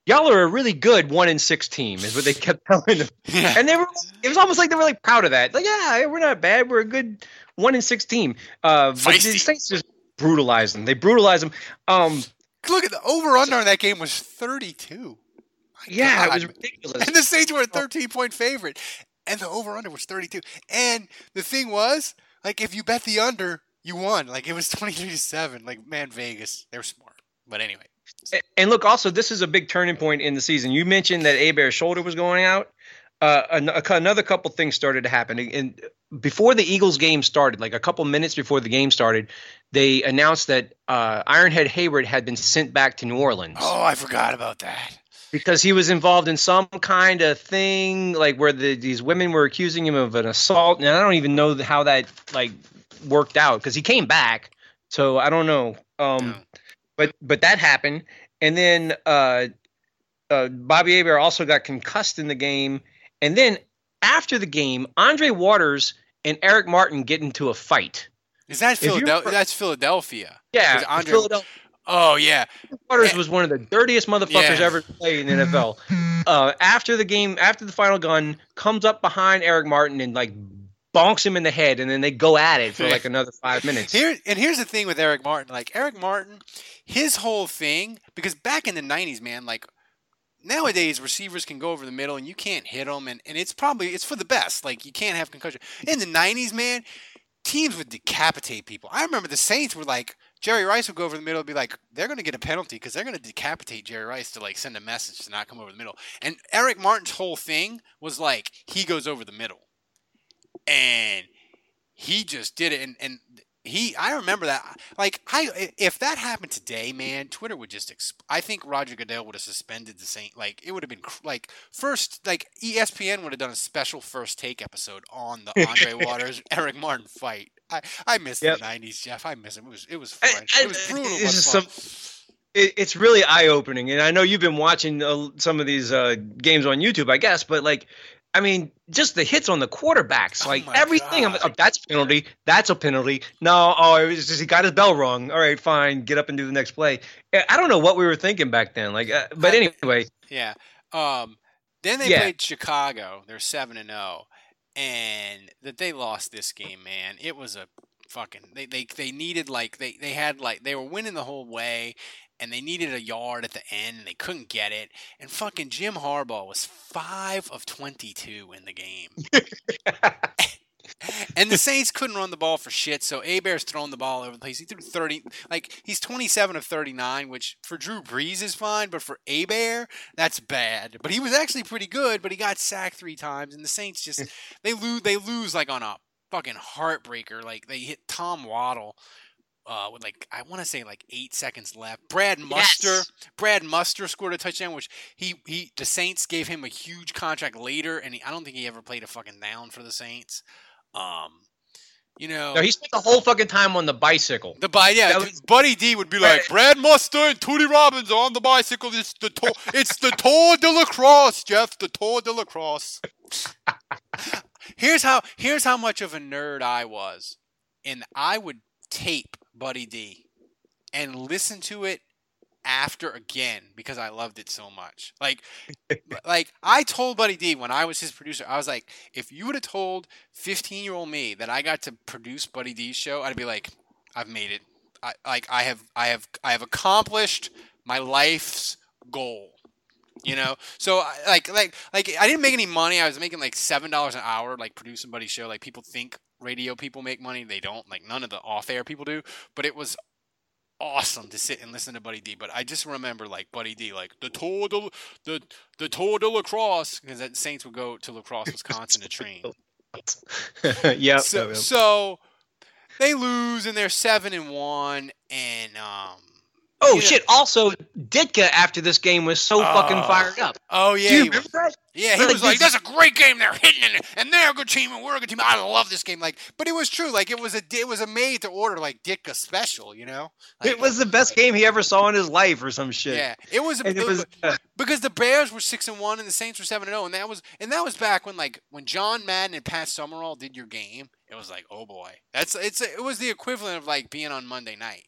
y'all are a really good one in six team is what they kept telling them. Yeah. And they were it was almost like they were like proud of that. Like, yeah, we're not bad. We're a good one in six team. Uh, but the. Saints just brutalized them. They brutalized them. Um, Look at the over under in that game was 32. Yeah, it was ridiculous. And the Saints were a 13 point favorite. And the over under was 32. And the thing was, like, if you bet the under, you won. Like, it was 23 to 7. Like, man, Vegas, they're smart. But anyway. And look, also, this is a big turning point in the season. You mentioned that Hebert's shoulder was going out. uh, another couple things started to happen. And before the Eagles game started, like a couple minutes before the game started, they announced that uh, Ironhead Heyward had been sent back to New Orleans Oh, I forgot about that. Because he was involved in some kind of thing, like where the, these women were accusing him of an assault, and I don't even know how that like worked out because he came back. So I don't know. Um, but but that happened, and then uh, uh, Bobby Hebert also got concussed in the game, and then after the game, Andre Waters and Eric Martin get into a fight. Is that Philadelphia? That's Philadelphia. Yeah, Andre- Philadelphia Oh yeah. Waters was one of the dirtiest motherfuckers Yeah. ever to play in the NFL. Uh, after the game, after the final gun, comes up behind Eric Martin and like bonks him in the head, and then they go at it for like *laughs* another five minutes. Here and here's the thing with Eric Martin. Like Eric Martin, his whole thing because back in the '90s, man, like nowadays receivers can go over the middle and you can't hit them, and, and it's probably it's for the best. Like you can't have concussion. In the '90s, man, teams would decapitate people. I remember the Saints were like Jerry Rice would go over the middle and be like, they're going to get a penalty because they're going to decapitate Jerry Rice to like send a message to not come over the middle. And Eric Martin's whole thing was like he goes over the middle, and he just did it. And and he, I remember that. Like I, if that happened today, man, Twitter would just. Exp- I think Roger Goodell would have suspended the Saint. Like it would have been cr- like first, like ESPN would have done a special first take episode on the *laughs* Andre Waters Eric Martin fight. I I miss Yep. the '90s, Jeff. I miss him. It was it was fun. I- it was brutal. this is fun. some- it, it's really eye opening, and I know you've been watching uh, some of these uh, games on YouTube, I guess, but like. I mean, just the hits on the quarterbacks, Oh like my everything. I'm like, oh, that's a penalty. That's a penalty. No, oh, it was just he got his bell rung. All right, fine. Get up and do the next play. I I don't know what we were thinking back then. Like, uh, but anyway, Yeah. Um. Then they Yeah. played Chicago. They're seven and zero, and that they lost this game, man. It was a fucking. They they they needed like they they had like they were winning the whole way, and they needed a yard at the end, and they couldn't get it. And fucking Jim Harbaugh was five of twenty two in the game. *laughs* *laughs* And the Saints couldn't run the ball for shit, so Hebert's throwing the ball over the place. He threw 30, like, he's 27 of 39, which for Drew Brees is fine, but for Abear, that's bad. But he was actually pretty good, but he got sacked three times, and the Saints just, *laughs* they lose, they lose, like, on a fucking heartbreaker. Like, they hit Tom Waddle. Uh, with like I want to say like eight seconds left. Brad Muster, Yes. Brad Muster scored a touchdown, which he he the Saints gave him a huge contract later, and he, I don't think he ever played a fucking down for the Saints. Um, you know, no, he spent the whole fucking time on the bicycle. the bi- yeah, was- Buddy D would be like Brad Muster and Tootie Robbins on the bicycle. It's the tour, it's the Tour de la Crosse, Jeff. The Tour de la Crosse. *laughs* here's how here's how much of a nerd I was, and I would tape Buddy D and listen to it after again because I loved it so much. Like, *laughs* like I told Buddy D when I was his producer, I was like, if you would have told 15 year old me that I got to produce Buddy D's show, I'd be like, I've made it. I like I have I have I have accomplished my life's goal. You know, so like like like I didn't make any money. I was making like seven dollars an hour, like producing Buddy's show. Like people think radio people make money, they don't. Like none of the off air people do. But it was awesome to sit and listen to Buddy D. But I just remember like Buddy D, like the Tour de the the Tour de La Crosse, because that Saints would go to lacrosse, Wisconsin to *laughs* train. *laughs* yeah. So, so they lose and they're seven and one, and um. oh you know- shit! Also, Ditka after this game was so fucking Oh. fired up. Oh yeah, Do you remember was- that? Yeah, he was like, "That's a great game. They're hitting it, and they're a good team, and we're a good team. I love this game." Like, but it was true. Like, it was a it was a made to order like Ditka special. You know, like, It was the best game he ever saw in his life, or some shit. yeah, it was. It was. uh, because the Bears were six and one and the Saints were seven and zero, and that was and that was back when like when John Madden and Pat Summerall did your game. It was like, oh boy, that's it's it was the equivalent of like being on Monday night.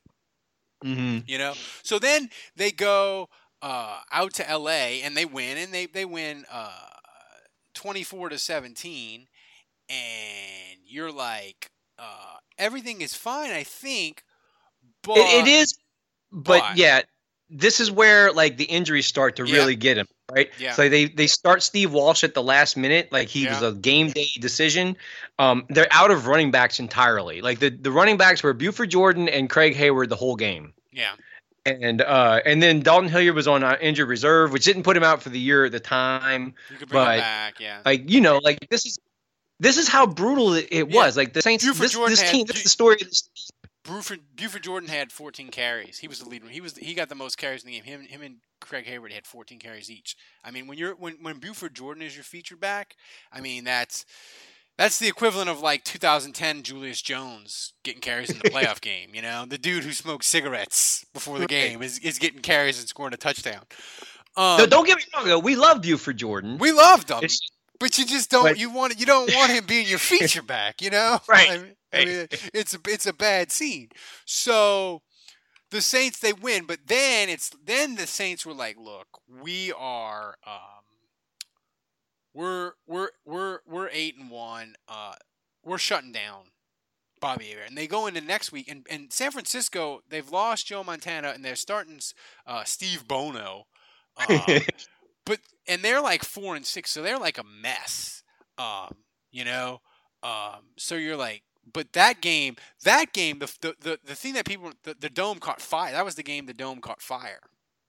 mhm. you know. So then they go uh, out to L.A. and they win, and they they win uh, twenty four to seventeen, and you're like, uh, everything is fine, I think, but It, it is, but, but- yeah, this is where like the injuries start to Yeah. really get him, right? Yeah. So they they start Steve Walsh at the last minute, like he was a game day decision. Um, they're out of running backs entirely. Like the the running backs were Buford Jordan and Craig Heyward the whole game. yeah, and uh, and then Dalton Hilliard was on uh, injured reserve, which didn't put him out for the year at the time. You could bring but him back, yeah. like you know, like this is this is how brutal it, it was. Like the Saints, Buford this, Jordan this had- team, this is the story of this. Buford, Buford Jordan had 14 carries. He was the leader. He was he got the most carries in the game. Him him and Craig Heyward had 14 carries each. I mean, when you're when when Buford Jordan is your featured back, I mean that's that's the equivalent of like 2010 Julius Jones getting carries in the *laughs* playoff game. You know, the dude who smoked cigarettes before the Right. game is, is getting carries and scoring a touchdown. Um, don't get me wrong though. We loved Buford Jordan. we loved him, It's- but you just don't. But- you want you don't want him being your *laughs* feature back. You know, *laughs* Right. I mean, I mean, it's a it's a bad scene. So the Saints they win, but then it's then the Saints were like, look, we are um, we're we're we're we're eight and one. Uh, we're shutting down Bobby Air, and they go into next week. And, and San Francisco, they've lost Joe Montana, and they're starting uh, Steve Bono. Uh, *laughs* but and they're like four and six, so they're like a mess. Um, you know, um, so you're like, but that game, that game, the the the, the thing that people, the, the dome caught fire. That was the game the dome caught fire.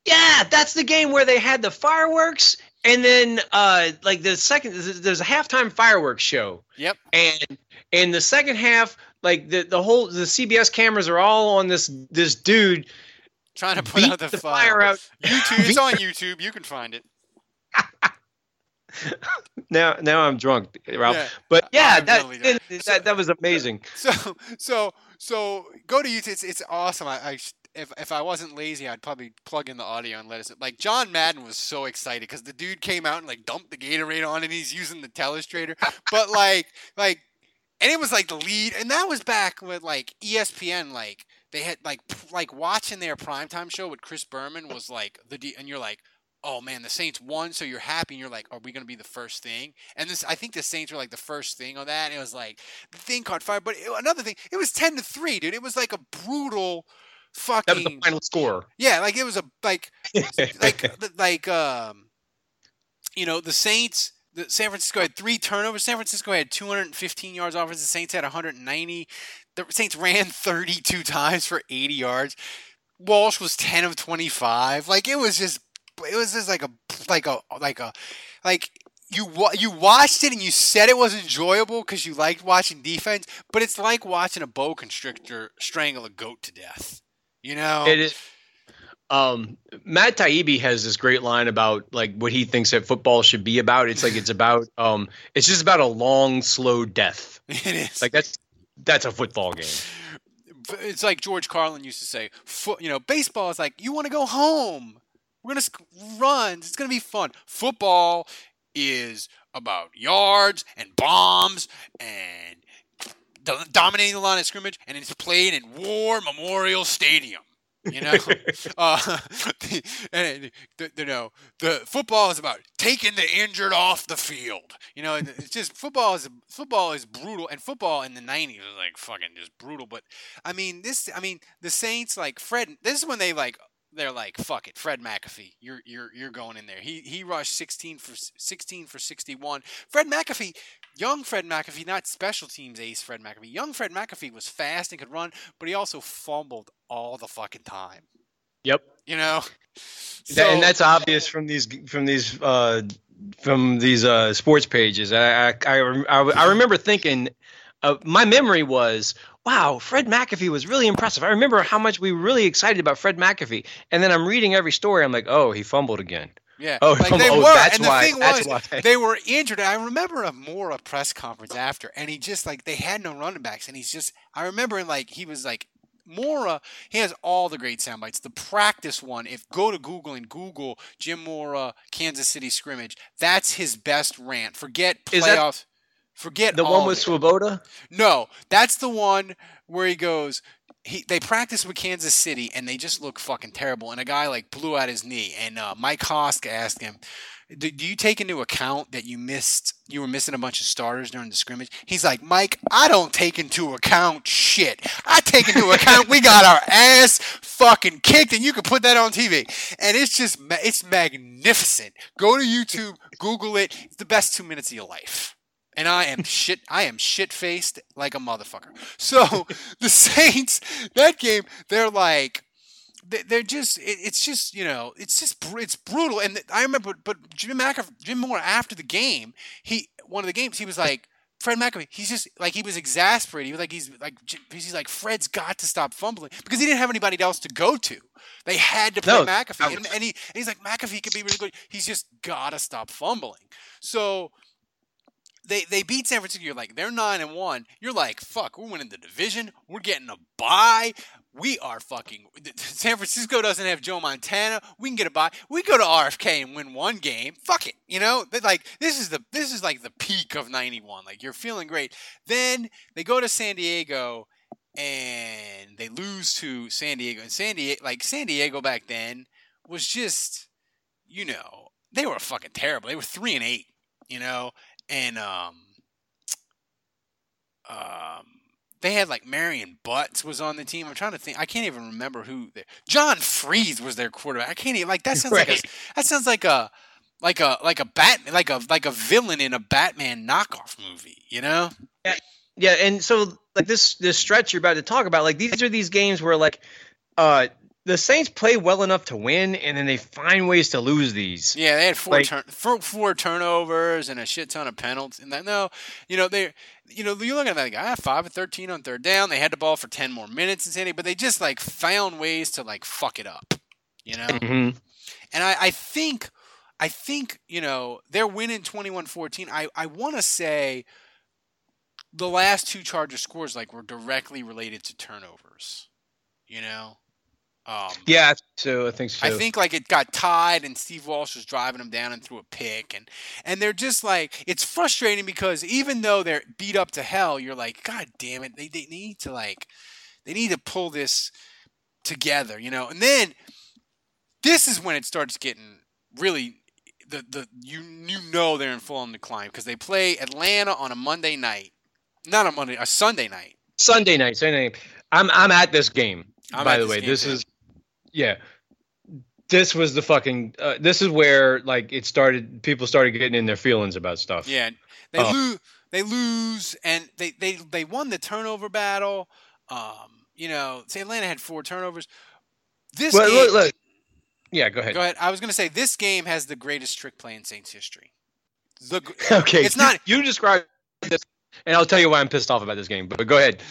Yeah, that's the game where they had the fireworks, and then uh, like the second, there's a halftime fireworks show, Yep. and in the second half, like the the whole the CBS cameras are all on this this dude Trying to put out the, the fire. fire out. *laughs* YouTube, it's on YouTube. You can find it. *laughs* Now now I'm drunk, Ralph. Yeah, but yeah, that, totally drunk. that that was amazing. So so so go to YouTube. It's, it's awesome. I, I if if I wasn't lazy, I'd probably plug in the audio and let us. Like John Madden was so excited because the dude came out and like dumped the Gatorade on, and he's using the telestrator. But *laughs* like like, and it was like the lead, and that was back with like ESPN. Like they had like p- like watching their primetime show with Chris Berman was like the D, and you're like. Oh man, the Saints won, so you're happy, and you're like, "Are we gonna be the first thing?" And this, I think the Saints were like the first thing on that. And it was like the thing caught fire, but it, another thing, it was ten to three, dude. It was like a brutal, fucking. That was the final score. Yeah, like it was a like *laughs* like like um you know, the Saints the San Francisco had three turnovers. San Francisco had 215 yards offense. The Saints had 190. The Saints ran 32 times for 80 yards. Walsh was 10 of 25. Like it was just it was just like a like a like a like you wa- you watched it and you said it was enjoyable because you liked watching defense, but it's like watching a boa constrictor strangle a goat to death. You know, It is. Um, Matt Taibbi has this great line about like what he thinks that football should be about. It's like it's *laughs* about um, it's just about a long, slow death. it is. Like that's that's a football game. it's like George Carlin used to say, foot, you know, baseball is like you want to go home. We're gonna run. It's gonna be fun. Football is about yards and bombs and dominating the line of scrimmage, and it's played in War Memorial Stadium. You know, *laughs* *laughs* uh, the, and the, you know the football is about taking the injured off the field. You know, it's just football is football is brutal, and football in the '90s was like fucking just brutal. But I mean, this, I mean, the Saints like Fred. This is when they like they're like, fuck it, Fred McAfee, you're you're you're going in there. He he rushed 16 for 16 for 61. Fred McAfee, young Fred McAfee, not special teams ace Fred McAfee. Young Fred McAfee was fast and could run, but he also fumbled all the fucking time. Yep. You know, That- and that's obvious from these from these uh, from these uh, sports pages. I I, I, I, I remember thinking, uh, my memory was, wow, Fred McAfee was really impressive. I remember how much we were really excited about Fred McAfee, and then I'm reading every story. I'm like, oh, he fumbled again. Yeah. Oh, like they *laughs* oh, were, that's and the why- thing was, why. they were injured. I remember a Mora press conference after, and he just like they had no running backs, and he's just. I remember like he was like Mora. He has all the great sound bites. The practice one. If go to Google and Google Jim Mora Kansas City scrimmage, that's his best rant. Forget playoffs. Forget The one with it. Swoboda? No, that's the one where he goes. He they practice with Kansas City and they just look fucking terrible. And a guy like blew out his knee. And uh, Mike Hoss asked him, do, "Do you take into account that you missed? You were missing a bunch of starters during the scrimmage?" He's like, "Mike, I don't take into account shit. I take into account we got our ass fucking kicked, and you can put that on TV. And it's just it's magnificent. Go to YouTube, Google it. It's the best two minutes of your life." And I am shit. I am shit faced like a motherfucker. So *laughs* the Saints, that game, they're like, they- they're just it's just you know it's just it's brutal. And i remember but jim McAfee, jim Mora after the game he one of the games he was like fred mcafee he's just like he was exasperated. He was like he's like he's like fred's got to stop fumbling because he didn't have anybody else to go to. They had to play No, mcafee. that and, and he and he's like mcafee could be really good. He's just gotta stop fumbling. So they they beat San Francisco. You're like they're nine and one. You're like fuck. We're winning the division. We're getting a bye. We are fucking. *laughs* San Francisco doesn't have Joe Montana. We can get a bye. We go to RFK and win one game. Fuck it. You know, They- like this is the this is like the peak of '91. Like you're feeling great. Then they go to San Diego and they lose to San Diego. And San Diego, like San Diego back then, was just, you know, they were fucking terrible. They were three and eight. You know, and um, um, they had like Marion Butts was on the team. I'm trying to think. I can't even remember who. They, John Friesz was their quarterback. I can't even like that sounds like a, that sounds like a like a like a bat like a like a villain in a Batman knockoff movie. You know? Yeah, yeah, and so like this this stretch you're about to talk about, like these are these games where like uh the Saints play well enough to win, and then they find ways to lose these. Yeah, they had four Like- turn four, four turnovers and a shit ton of penalties. And that no, you know they, you know you look at that like ah five of thirteen on third down. They had the ball for ten more minutes in Sandy, but they just like found ways to like fuck it up. You know, Mhm. and I, I think, I think you know they're winning 21-14. I I want to say the last two Charger scores like were directly related to turnovers. You know. Um, Yeah, so I think so. I think like it got tied and Steve Walsh was driving them down and threw a pick and and they're just like it's frustrating because even though they're beat up to hell, you're like, God damn it, they, they need to like they need to pull this together, you know. And then this is when it starts getting really the the you you know they're in full on decline because they play Atlanta on a Monday night, not a Monday, a Sunday night. Sunday night. Sunday night. I'm I'm at this game. I'm by the way, this too. is yeah. This was the fucking. Uh, this is where like it started. People started getting in their feelings about stuff. Yeah, they Oh. lose. They lose, and they, they they won the turnover battle. Um, you know, say Atlanta had four turnovers. This Well, game, look, look. Yeah, go ahead. go ahead. I was going to say this game has the greatest trick play in Saints history. The, *laughs* Okay, it's not You describe this, and I'll tell you why I'm pissed off about this game. But go ahead.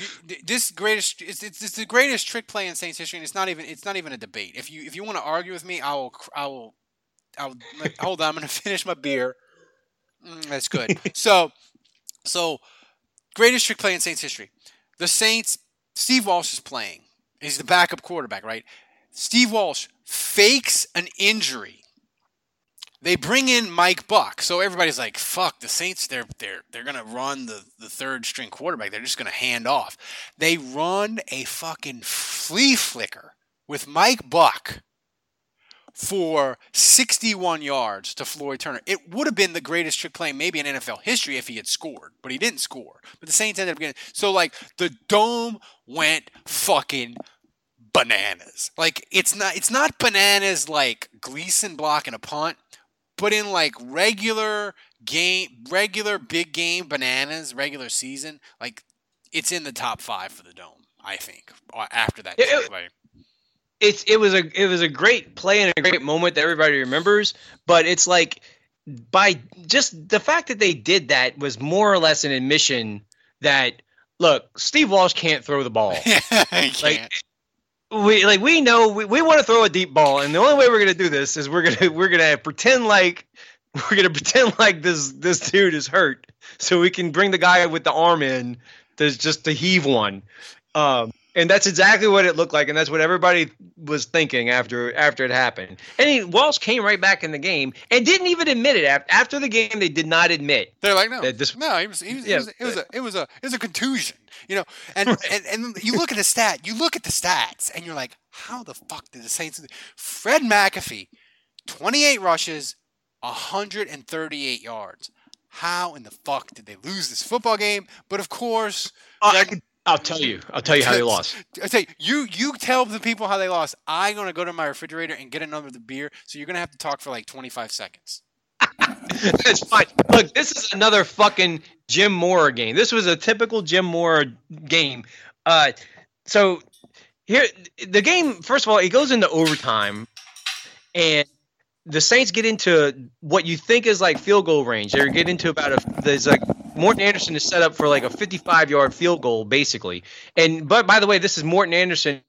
this greatest. It's, it's, it's the greatest trick play in Saints history, and it's not even it's not even a debate. If you if you want to argue with me, I will I will I will like, hold on. I'm going *laughs* to finish my beer. Mm, that's good. *laughs* so so greatest trick play in Saints history. The Saints. Steve Walsh is playing. He's the backup quarterback, right? Steve Walsh fakes an injury. They bring in Mike Buck, so everybody's like, "Fuck the Saints! They're they're they're gonna run the the third string quarterback. They're just gonna hand off." They run a fucking flea flicker with Mike Buck for 61 yards to Floyd Turner. It would have been the greatest trick play maybe in NFL history if he had scored, but he didn't score. But the Saints ended up getting so like the dome went fucking bananas. Like it's not it's not bananas like Gleason blocking a punt, but in like regular game regular big game bananas, regular season, like it's in the top 5 for the dome, I think. uh, After that It- it- play. It's it was a it was a great play and a great moment that everybody remembers. But it's like by just the fact that they did that was more or less an admission that look, Steve Walsh can't throw the ball. *laughs* Like can't. We like we know we, we want to throw a deep ball, and the only way we're gonna do this is we're gonna we're gonna pretend like *laughs* we're gonna pretend like this this dude is hurt, so we can bring the guy with the arm in to just to heave one. Um, and that's exactly what it looked like, and that's what everybody was thinking after after it happened. And he, Walsh came right back in the game and didn't even admit it. After, after the game, they did not admit. They're like, no, this- no, he was, he was, Yeah. it was, it was a, it was a, it was a contusion, you know. And and and you look at the stat, you look at the stats, and you're like, how the fuck did the Saints? Fred McAfee, 28 rushes, 138 yards. How in the fuck did they lose this football game? But of course, uh, I can, I'll tell you. I'll tell you how they *laughs* lost. I say you you tell the people how they lost. I'm gonna go to my refrigerator and get another beer. So you're gonna have to talk for like 25 seconds. *laughs* That's fine. Look, this is another fucking Jim Mora game. This was a typical Jim Mora game. Uh, so here the game. First of all, it goes into overtime, and the Saints get into what you think is like field goal range. They get into about a there's like Morten Andersen is set up for like a 55 yard field goal basically. And but by the way, this is Morten Andersen,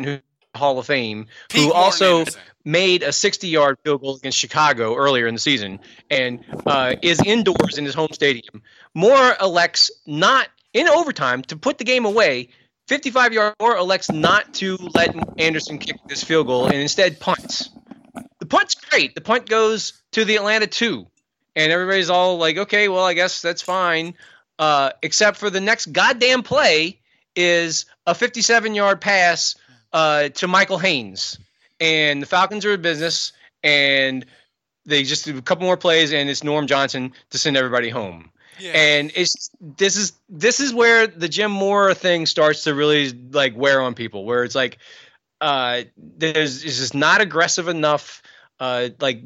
who Hall of Fame, who Morten also Andersen. made a 60 yard field goal against Chicago earlier in the season and uh, is indoors in his home stadium. Mora elects not in overtime to put the game away. 55 yard Mora elects not to let Andersen kick this field goal and instead punts. The punt's great. The punt goes to the Atlanta two, and everybody's all like, "Okay, well, I guess that's fine." Uh, except for the next goddamn play is a 57 yard pass uh, to Michael Haynes, and the Falcons are in business, and they just do a couple more plays, and it's Norm Johnson to send everybody home. And it's this is this is where the Jim Mora thing starts to really like wear on people, where it's like uh, there's it's just not aggressive enough. Uh, like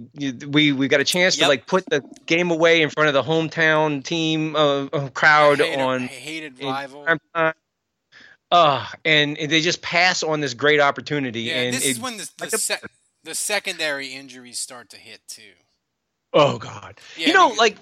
we we got a chance to like put the game away in front of the hometown team uh, uh, crowd hated, on hated rival. Uh, and, and they just pass on this great opportunity. Yeah, and this it, is when the the, sec- the secondary injuries start to hit too. oh god, Yeah, you know, like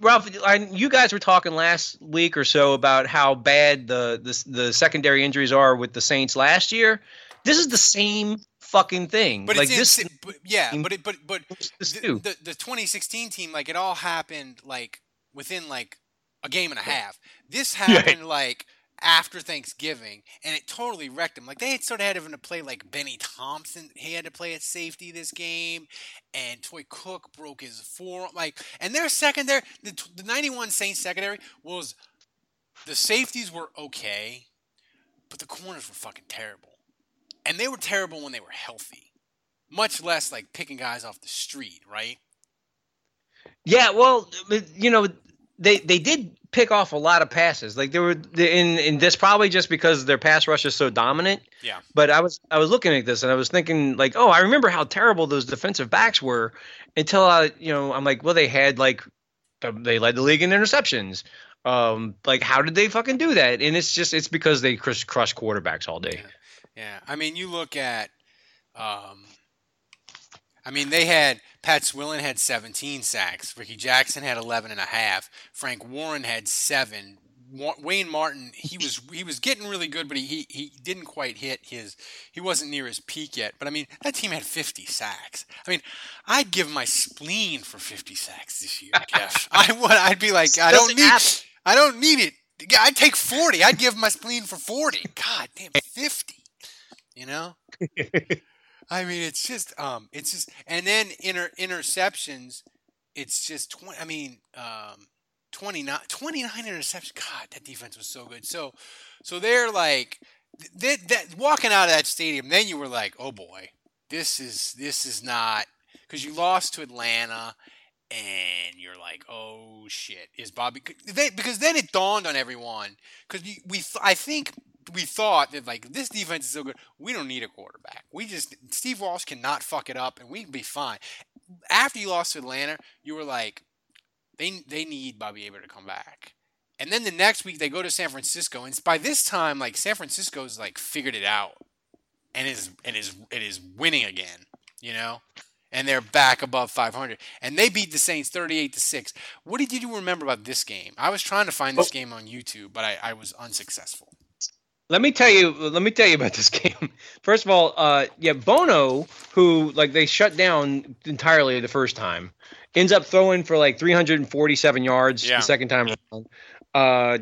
Ralph, I, you guys were talking last week or so about how bad the, the the secondary injuries are with the Saints last year. This is the same fucking thing. But like it's this, but yeah, but it, but but the, the the 2016 team, like it all happened like within like a game and a half. This *laughs* happened like after Thanksgiving, and it totally wrecked them. Like they had sort of had having to play like Benny Thompson. He had to play at safety this game, and Toi Cook broke his forearm. Like, and their secondary, the, the 91 Saints secondary was the safeties were okay, but the corners were fucking terrible. And they were terrible when they were healthy. Much less like picking guys off the street, right? Yeah, well, you know, they they did pick off a lot of passes. Like they were in in this probably just because their pass rush is so dominant. Yeah. But I was I was looking at this and I was thinking like, oh, I remember how terrible those defensive backs were until I, you know, I'm like, well, they had like they led the league in interceptions. Um, like how did they fucking do that? And it's just it's because they crush, crush quarterbacks all day. Yeah. I mean, you look at, um, I mean, they had Pat Swilling had 17 sacks. Rickey Jackson had 11 and a half. Frank Warren had seven. Wayne Martin, he was he was getting really good, but he, he he didn't quite hit his. He wasn't near his peak yet. But I mean, that team had 50 sacks. I mean, I'd give my spleen for 50 sacks this year, *laughs* Jeff. I would. I'd be like, I don't need. I don't need it. I'd take 40. I'd give my spleen for 40. God damn, 50. You know? *laughs* I mean, it's just, um, it's just, and then inter- interceptions, it's just 20, I mean, um, 29, 29 interceptions. God, that defense was so good. So, so they're like, they, that walking out of that stadium, then you were like, oh boy, this is, this is not, because you lost to Atlanta and you're like, oh shit, is Bobby? They, because then it dawned on everyone because we, I think we thought that like this defense is so good, we don't need a quarterback. We just Steve Walsh cannot fuck it up, and we can be fine. After you lost to Atlanta, you were like, they they need Bobby Hebert to come back. And then the next week they go to San Francisco, and by this time, like San Francisco's like figured it out, and is and is it is winning again, you know and they're back above 500 and they beat the saints 38 to 6 what did you remember about this game i was trying to find this game on youtube but i, I was unsuccessful Let me tell you. Let me tell you about *laughs* this game. First of all, uh, yeah, Bono, who like they shut down entirely the first time, ends up throwing for like 347 yards Yeah. the second time around. Uh,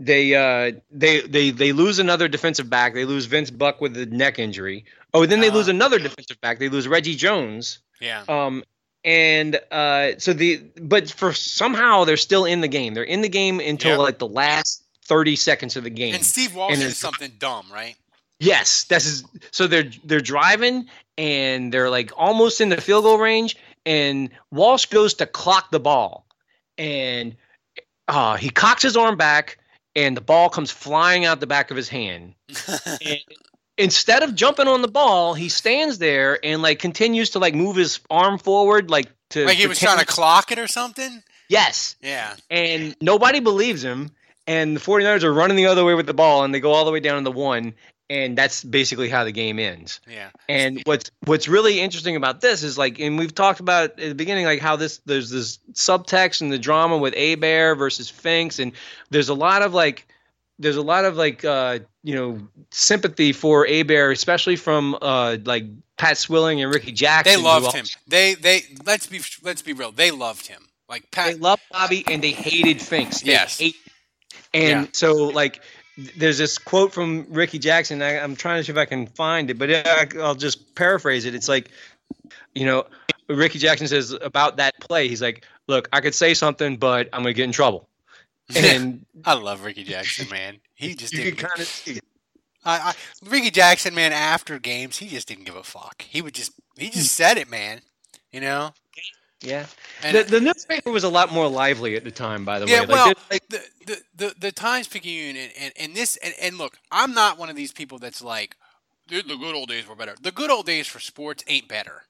they uh, they they they lose another defensive back. They lose Vince Buck with a neck injury. Oh, then they Ah. lose another defensive back. They lose Reggie Jones. yeah Um, and uh, so the but for somehow they're still in the game. They're in the game until Yep. like the last 30 seconds of the game. and steve walsh and did something dumb right Yes, this is so they're they're driving and they're like almost in the field goal range, and Walsh goes to clock the ball, and uh, he cocks his arm back, and the ball comes flying out the back of his hand. *laughs* and instead of jumping on the ball, he stands there and like continues to like move his arm forward, like to like he was trying to clock it or something Yes, yeah and nobody believes him. And the 49ers are running the other way with the ball, and they go all the way down to the one. and that's basically how the game ends. Yeah. And what's what's really interesting about this is like, and we've talked about at the beginning, like how this there's this subtext and the drama with Hebert versus Finks, and there's a lot of like there's a lot of like uh you know sympathy for Hebert, especially from uh like Pat Swilling and Rickey Jackson. They loved him. They they let's be let's be real. They loved him. Like Pat. They loved Bobby and they hated Finks. They Yes. hate- and Yeah. so like there's this quote from Rickey Jackson. I, I'm trying to see if I can find it, but I, I'll just paraphrase it. It's like, you know, Rickey Jackson says about that play. He's like, "Look, I could say something, but I'm gonna get in trouble." *laughs* And I love Rickey Jackson, man. He just you didn't. can kind of see it. I, I, Rickey Jackson, man. After games, he just didn't give a fuck. He would just he just hmm. said it, man. You know. Yeah. And- the, the newspaper was a lot more lively at the time, by the Yeah, way. Like, well, like, the, the, the, the Times Picayune and, and, and this and, and look, I'm not one of these people that's like the, the good old days were better. The good old days for sports ain't better.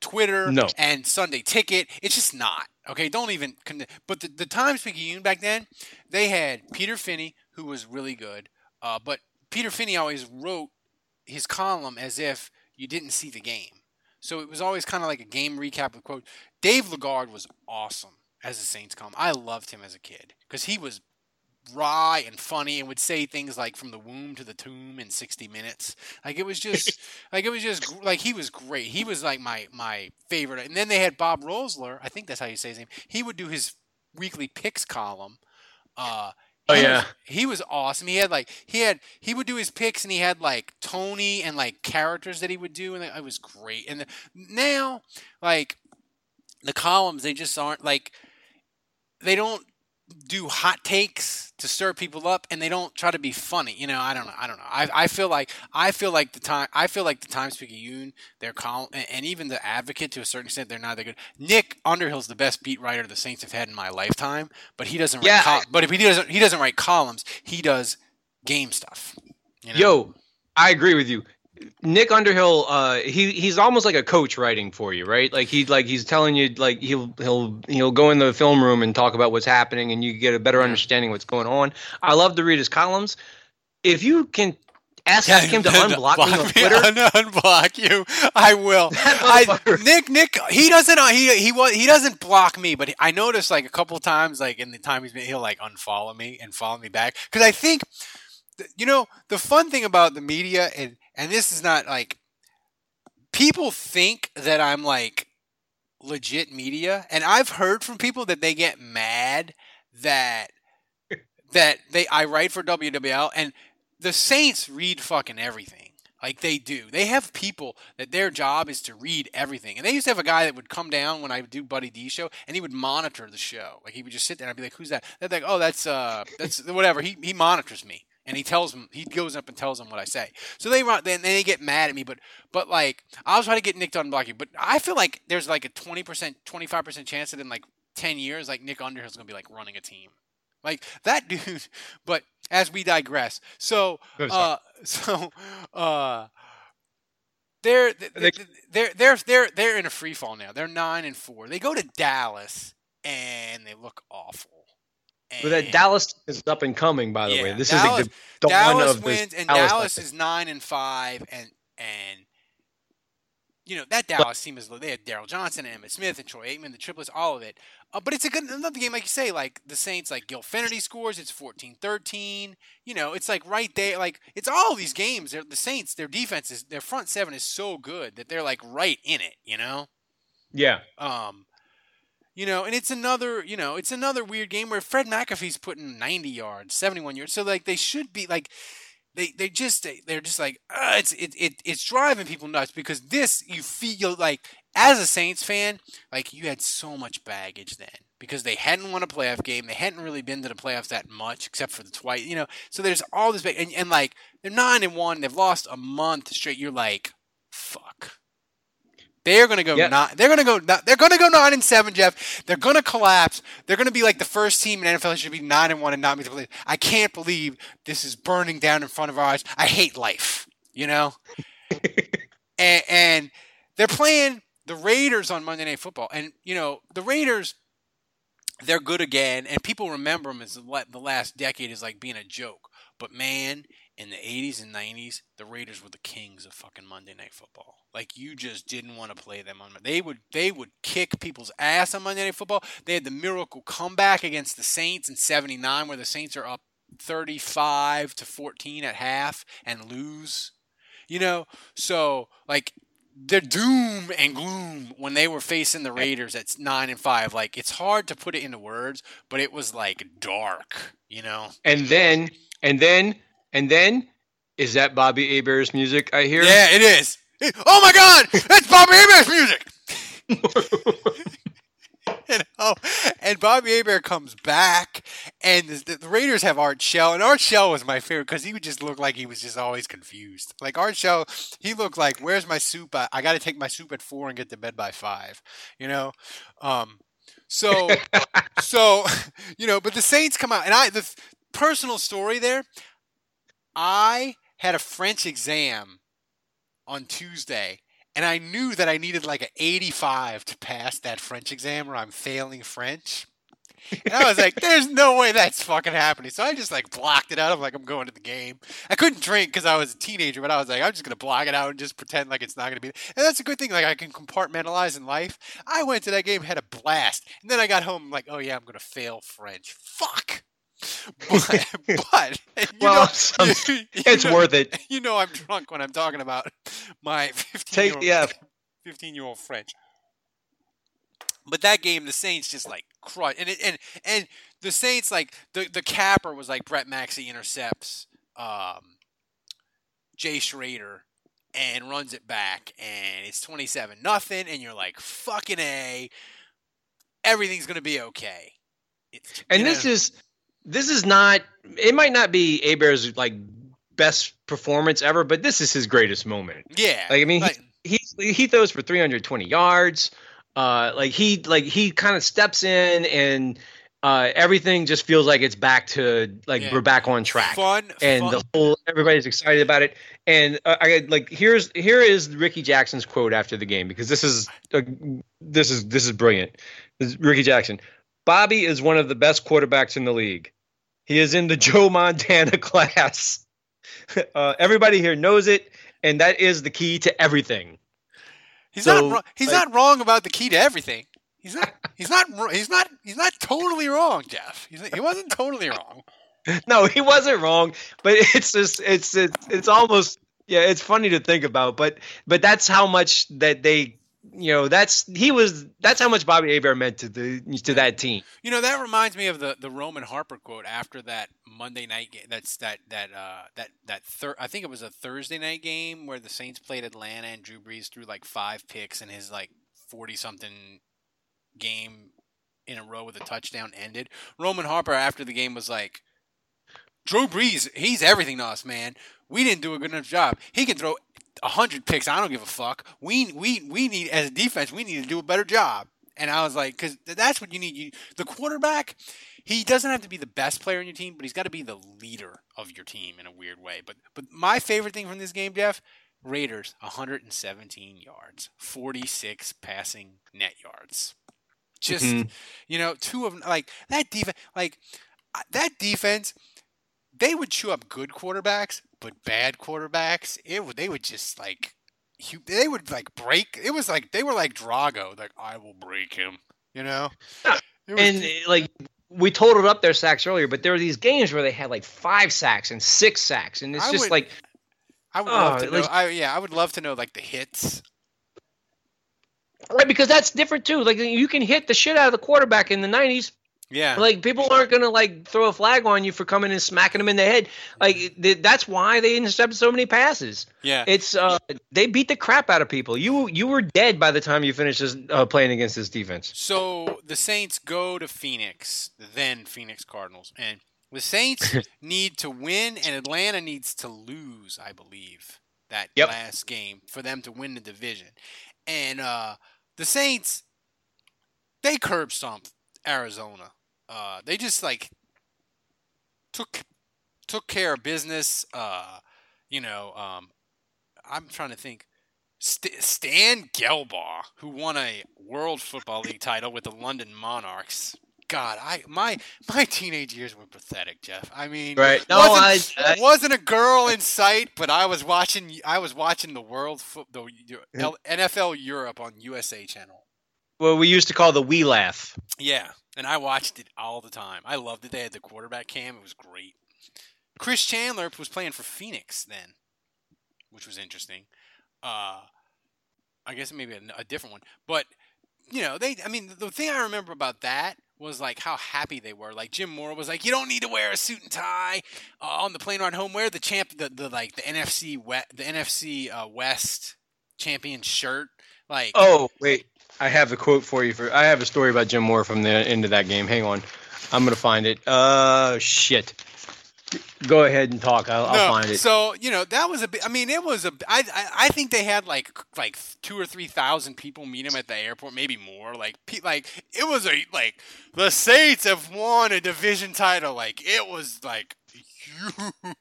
Twitter No. and Sunday Ticket, it's just not. Okay, don't even. Con- but the, the Times Picayune back then, they had Peter Finney, who was really good. Uh, but Peter Finney always wrote his column as if you didn't see the game. So it was always kind of like a game recap with quote. Dave Lagarde was awesome as a Saints column. I loved him as a kid because he was wry and funny and would say things like from the womb to the tomb in 60 minutes. Like it was just *laughs* like it was just like he was great. He was like my my favorite. And then they had Bob Roesler. I think that's how you say his name. He would do his weekly picks column. Uh Oh, he yeah. was- he was awesome. He had like he had he would do his picks and he had like Tony and like characters that he would do and it was great. And the, now like the columns they just aren't like they don't do hot takes to stir people up and they don't try to be funny you know i don't know i don't know i, I feel like i feel like the time i feel like the times picayune their column and, and even the advocate to a certain extent they're not that good nick underhill's the best beat writer the saints have had in my lifetime but he doesn't write Yeah, col- but if he doesn't he doesn't write columns he does game stuff you know? Yo, I agree with you. Nick Underhill, uh, he he's almost like a coach writing for you, right? Like he like he's telling you like he'll he'll he'll go in the film room and talk about what's happening, and you get a better understanding what's going on. I love to read his columns. If you can ask him to *laughs* unblock me on Twitter, Un- *laughs* unblock you. I will. *laughs* I, Nick, Nick, he doesn't. uh, He he he doesn't block me, but I noticed like a couple times, like in the time he's been, he'll like unfollow me and follow me back because I think, you know, the fun thing about the media and and this is not like people think that I'm like legit media, and I've heard from people that they get mad that *laughs* that they I write for WWL and the Saints read fucking everything. Like they do. They have people that their job is to read everything. And they used to have a guy that would come down when I would do Buddy D show and he would monitor the show. Like he would just sit there and I'd be like, Who's that? They're like, Oh, that's uh that's whatever. He he monitors me. And he tells them he goes up and tells them what I say. So they run then they get mad at me, but but like I'll try to get Nick to unblock you. But I feel like there's like a twenty percent, twenty five percent chance that in like ten years, like Nick Underhill's gonna be like running a team. Like that *laughs* dude. But as we digress, so uh, *laughs* so uh, they're they're they're they're they're they're in a free fall now. They're nine and four. They go to Dallas and they look awful. But that Dallas is up and coming. By the way, this Dallas- is the, the Dallas one of wins, and Dallas Dallas is nine and five, and and you know that Dallas team is they had Daryl Johnson and Emmitt Smith and Troy Aikman, the triplets, all of it. Uh, but it's a good another game, like you say, like the Saints, like Gill Fenerty scores, it's 14-13. You know, it's like right there, like it's all these games. They're, the Saints, their defense is their front seven is so good that they're like right in it. You know. yeah. Um, you know, and it's another, you know, it's another weird game where Fred McAfee's putting 90 yards, 71 yards. So like they should be like they they just they, they're just like uh, it's it, it it's driving people nuts because this you feel like as a Saints fan, like you had so much baggage then because they hadn't won a playoff game, they hadn't really been to the playoffs that much except for the twice, you know. So there's all this bag, and, and like they're nine and one, they've lost a month straight. You're like, fuck. They're gonna go Yeah. nine. They're gonna go. They're gonna go nine and seven, Jeff. They're gonna collapse. They're gonna be like the first team in NFL should be nine and one and not be the play. I can't believe this is burning down in front of our eyes. I hate life. You know. *laughs* and, and they're playing the Raiders on Monday Night Football, and you know the Raiders. They're good again, and people remember them as the the last decade is like being a joke. But man, in the 80s and 90s, the Raiders were the kings of fucking Monday Night Football. Like you just didn't want to play them on. They would they would kick people's ass on Monday Night Football. They had the miracle comeback against the Saints in '79, where the Saints are up 35 to 14 at half and lose. You know, so like their doom and gloom when they were facing the Raiders at nine and five. Like it's hard to put it into words, but it was like dark. You know. And then and then and then is that Bobby Hebert's music I hear? Yeah, it is. Oh my God, that's Bobby Hebert's music. *laughs* you know, and Bobby Hebert comes back, and the, the, Raiders have Art Shell, and Art Shell was my favorite because he would just look like he was just always confused. Like Art Shell, he looked like, "Where's my soup? I, I got to take my soup at four and get to bed by five. You know, um, so *laughs* so *laughs* you know, but the Saints come out, and I the personal story there, I had a French exam on Tuesday and I knew that I needed like an 85 to pass that French exam or I'm failing French. And I was like, there's no way that's fucking happening. So I just like blocked it out. I'm like, I'm going to the game. I couldn't drink because I was a teenager, but I was like, I'm just going to block it out and just pretend like it's not going to be. And that's a good thing. Like I can compartmentalize in life. I went to that game, had a blast. And then I got home, like, oh yeah, I'm going to fail French. Fuck. *laughs* But, *laughs* but well, know, *laughs* you, it's know, worth it. You know, I'm drunk when I'm talking about my 15 year old, yeah. 15 year old French. But that game, the Saints just like crushed, and it, and and the Saints like the the capper was like Brett Maxie intercepts um, Jay Schroeder and runs it back, and it's 27 nothing, and you're like fucking a, everything's gonna be okay. It's, and this know, is this is not it might not be Hebert's like best performance ever, but this is his greatest moment. Yeah. Like I mean like, he, he he throws for 320 yards. Uh like he like he kind of steps in and uh, everything just feels like it's back to like yeah. we're back on track. Fun and fun. the whole everybody's excited about it. And uh, I like here's here is Rickey Jackson's quote after the game because this is uh, this is this is brilliant. This is Rickey Jackson. Bobby is one of the best quarterbacks in the league. He is in the *laughs* Joe Montana class. *laughs* Uh, everybody here knows it, and that is the key to everything. He's so, not. He's like, not wrong about the key to everything. He's not. He's not. He's not. He's not totally wrong, Jeff. He's, he wasn't totally wrong. *laughs* No, he wasn't wrong, but it's just it's it's it's almost yeah, it's funny to think about, but but that's how much that they you know that's he was that's how much Bobby Hebert meant to the to that team. You know that reminds me of the the Roman Harper quote after that Monday night game. That's that that uh that that I think it was a Thursday night game where the Saints played Atlanta and Drew Brees threw like five picks and his like forty something game in a row with a touchdown ended. Roman Harper after the game was like, Drew Brees, he's everything to us, man. We didn't do a good enough job. He can throw hundred picks. I don't give a fuck. We we we need as a defense. We need to do a better job. And I was like, because that's what you need. You the quarterback. He doesn't have to be the best player in your team, but he's got to be the leader of your team in a weird way. But but my favorite thing from this game, Jeff, Raiders 117 yards, 46 passing net yards. Just mm-hmm. you know, two of like that defense, like that defense they would chew up good quarterbacks, but bad quarterbacks, it they would just like they would like break. It was like they were like Drago, like I will break him, you know. Was, and eh, like we totaled up their sacks earlier, but there were these games where they had like five sacks and six sacks, and it's I just would, like I would oh, love to know. Like, I, yeah, I would love to know like the hits. Right, because that's different too. Like you can hit the shit out of the quarterback in the '90s, yeah. Like people aren't gonna like throw a flag on you for coming and smacking them in the head. Like th- that's why they intercepted so many passes. Yeah. It's uh they beat the crap out of people. You you were dead by the time you finished this, uh, playing against this defense. So the Saints go to Phoenix, then Phoenix Cardinals, and the Saints *laughs* need to win, and Atlanta needs to lose, I believe, that yep. last game for them to win the division. And uh the Saints, they curb stomped Arizona uh, they just like took took care of business. Uh, you know, um, I'm trying to think. St- Stan Gelbaugh, who won a World Football League title with the London Monarchs, God, I my my teenage years were pathetic, Jeff. I mean, Right. No, wasn't, I- I- wasn't a girl in sight, but I was watching. I was watching the World Fo- the L- NFL Europe on USA Channel. Well, we used to call the wee laugh. Yeah, and I watched it all the time. I loved it. They had the quarterback cam. It was great. Chris Chandler was playing for Phoenix then, which was interesting. Uh, I guess maybe a, a different one, but you know, they. I mean, the thing I remember about that was like how happy they were. Like Jim Mora was like, "You don't need to wear a suit and tie uh, on the plane ride home. Wear the champ, the, the like the NFC West, the NFC uh, West champion shirt." Like, Oh wait, I have a quote for you. For I have a story about Jim Mora from the end of that game. Hang on, I'm gonna find it. Uh, shit. Go ahead and talk. I'll, I'll find it. So you know that was a. I mean, it was a. I I, I think they had like like two or three thousand people meet him at the airport, maybe more. Like pe- like it was a like the Saints have won a division title. Like it was like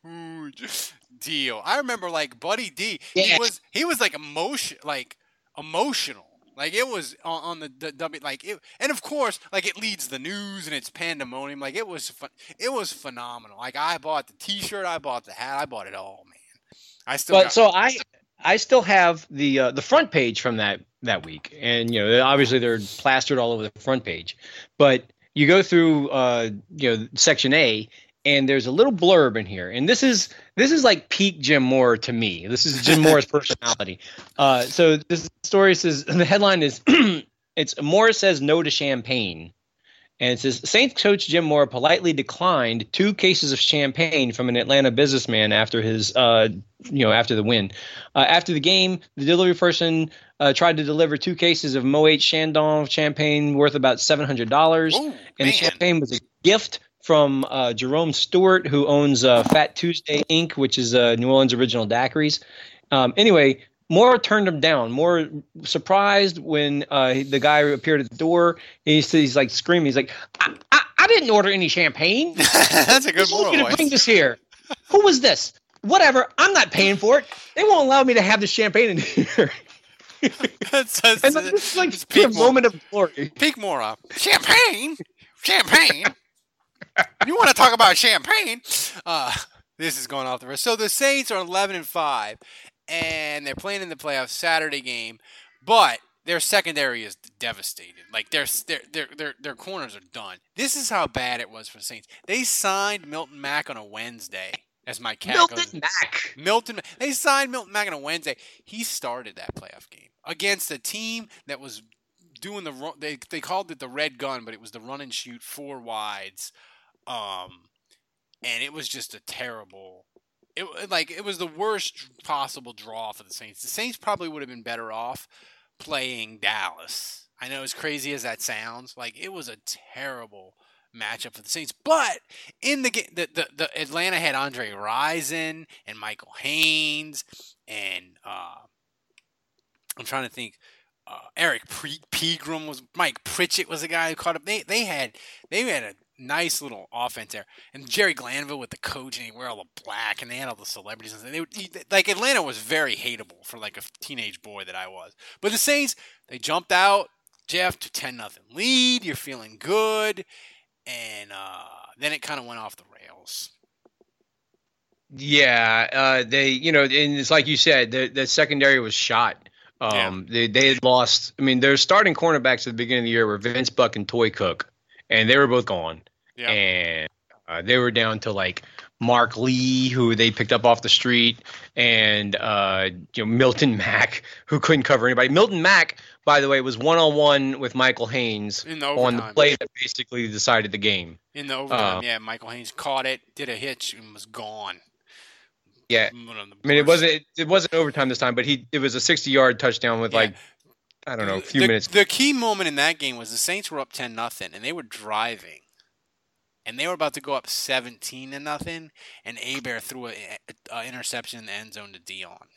huge deal. I remember like Buddy D. He was he was like emotion like emotional. Like it was on, on the, the W like it, and of course like it leads the news and it's pandemonium. Like it was fun, it was phenomenal. Like I bought the T-shirt, I bought the hat, I bought it all, man. I still But so I I still have the uh, the front page from that that week, and you know obviously they're plastered all over the front page, but you go through uh, you know section A, and there's a little blurb in here, and this is this is like peak Jim Mora to me. This is Jim Mora's personality. *laughs* Uh, so this story says *laughs* the headline is *clears throat* it's Mora says no to champagne. And it says Saints coach Jim Mora politely declined two cases of champagne from an Atlanta businessman after his, uh, you know, after the win. Uh, after the game, the delivery person uh, tried to deliver two cases of Moet Chandon champagne worth about seven hundred dollars, Ooh, and man. the champagne was a gift from uh, Jerome Stewart, who owns uh, Fat Tuesday Inc., which is uh, New Orleans original daiquiris. Um, anyway, Mora turned him down. Mora surprised when uh, the guy appeared at the door. He's, he's like screaming. He's like, I, I, I didn't order any champagne. *laughs* that's a good told you to bring this here? Who was this? Whatever. I'm not paying for it. They won't allow me to have the champagne in here. *laughs* That's, that's, And then this is like a moment of glory. Peak up. Champagne, champagne. You want to talk about champagne? Uh, this is going off the rest. So the Saints are 11 and five, and they're playing in the playoffs Saturday game, but their secondary is devastated. Like their their their their, corners are done. This is how bad it was for the Saints. They signed Milton Mack on a Wednesday. As my cat goes, Milton Mack. Milton. They signed Milton Mack on a Wednesday. He started that playoff game against a team that was doing the run. They they called it the red gun, but it was the run and shoot four wides, um, and it was just a terrible. It like it was the worst possible draw for the Saints. The Saints probably would have been better off playing Dallas. I know as crazy as that sounds, like it was a terrible matchup for the Saints. But in the game, the, the, the Atlanta had Andre Rison and Michael Haynes and uh, I'm trying to think. Uh, Eric Pre- Pegram was Mike Pritchard was the guy who caught up. They they had they had a nice little offense there, and Jerry Glanville with the coach and he wore all the black, and they had all the celebrities. And they like Atlanta was very hateable for like a teenage boy that I was. But the Saints they jumped out Jeff to ten nothing lead. You're feeling good, and uh, then it kind of went off the rails. Yeah, uh, they, you know, and it's like you said, the, the secondary was shot. Um, they they had lost. I mean, their starting cornerbacks at the beginning of the year were Vince Buck and Toi Cook, and they were both gone. Yeah. And uh, they were down to like Mark Lee, who they picked up off the street, and uh, you know Milton *laughs* Mack, who couldn't cover anybody. Milton Mack, by the way, was one on one with Michael Haynes the on the play that basically decided the game. In the overtime, Uh, yeah, Michael Haynes caught it, did a hitch, and was gone. Yeah, One of the I mean, it wasn't it wasn't overtime this time, but he it was a sixty yard touchdown with Yeah. like I don't know a few the, minutes. The key moment in that game was the Saints were up ten nothing, and they were driving, and they were about to go up seventeen to nothing, and Hebert threw an interception in the end zone to Deion.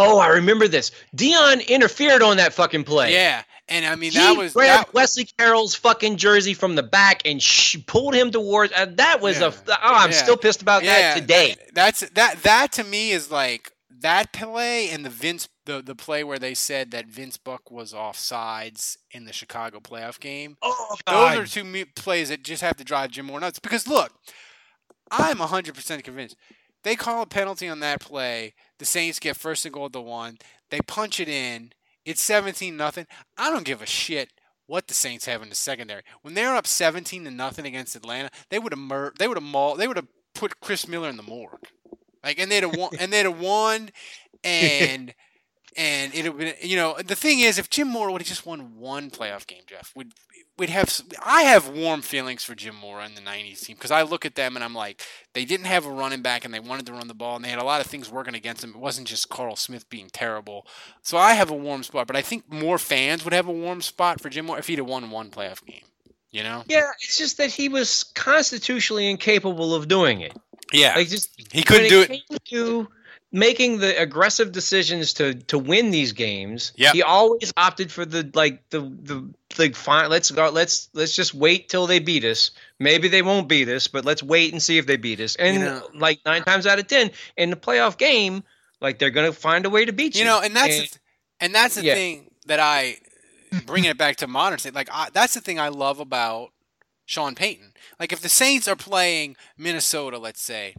Oh, I remember this. Deion interfered on that fucking play. Yeah, and I mean he that was grabbed that, Wesley Carroll's fucking jersey from the back and sh- pulled him towards. Uh, that was a. Oh, I'm Yeah. still pissed about yeah, that today. That's that that to me is like that play and the Vince the the play where they said that Vince Buck was off sides in the Chicago playoff game. Oh, Those are two plays that just have to drive Jim Mora nuts. Because look, I'm 100% convinced. They call a penalty on that play. The Saints get first and goal at the one. They punch it in. It's 17 nothing. I don't give a shit what the Saints have in the secondary. When they're up 17 to nothing against Atlanta, they would have mur- they would have mauled, they would have put Chris Miller in the morgue. Like and they'd have won and they'd have won *laughs* and and it would you know the thing is if Jim Mora would have just won one playoff game, Jeff, would we'd have I have warm feelings for Jim Mora and the 90s team because I look at them and I'm like they didn't have a running back and they wanted to run the ball and they had a lot of things working against them. It wasn't just Carl Smith being terrible. So I have a warm spot, but I think more fans would have a warm spot for Jim Mora if he'd have won one playoff game. You know? Yeah, it's just that he was constitutionally incapable of doing it. Yeah. Like just He couldn't do it. to making the aggressive decisions to to win these games. Yep. He always opted for the like the the like fine. Let's go. Let's let's just wait till they beat us. Maybe they won't beat us, but let's wait and see if they beat us. And You know- like nine times out of ten in the playoff game, like they're gonna find a way to beat you. You know, and that's the th- and that's the yeah. thing that I bringing it back to modern state. Like I, that's the thing I love about Sean Payton. Like if the Saints are playing Minnesota, let's say,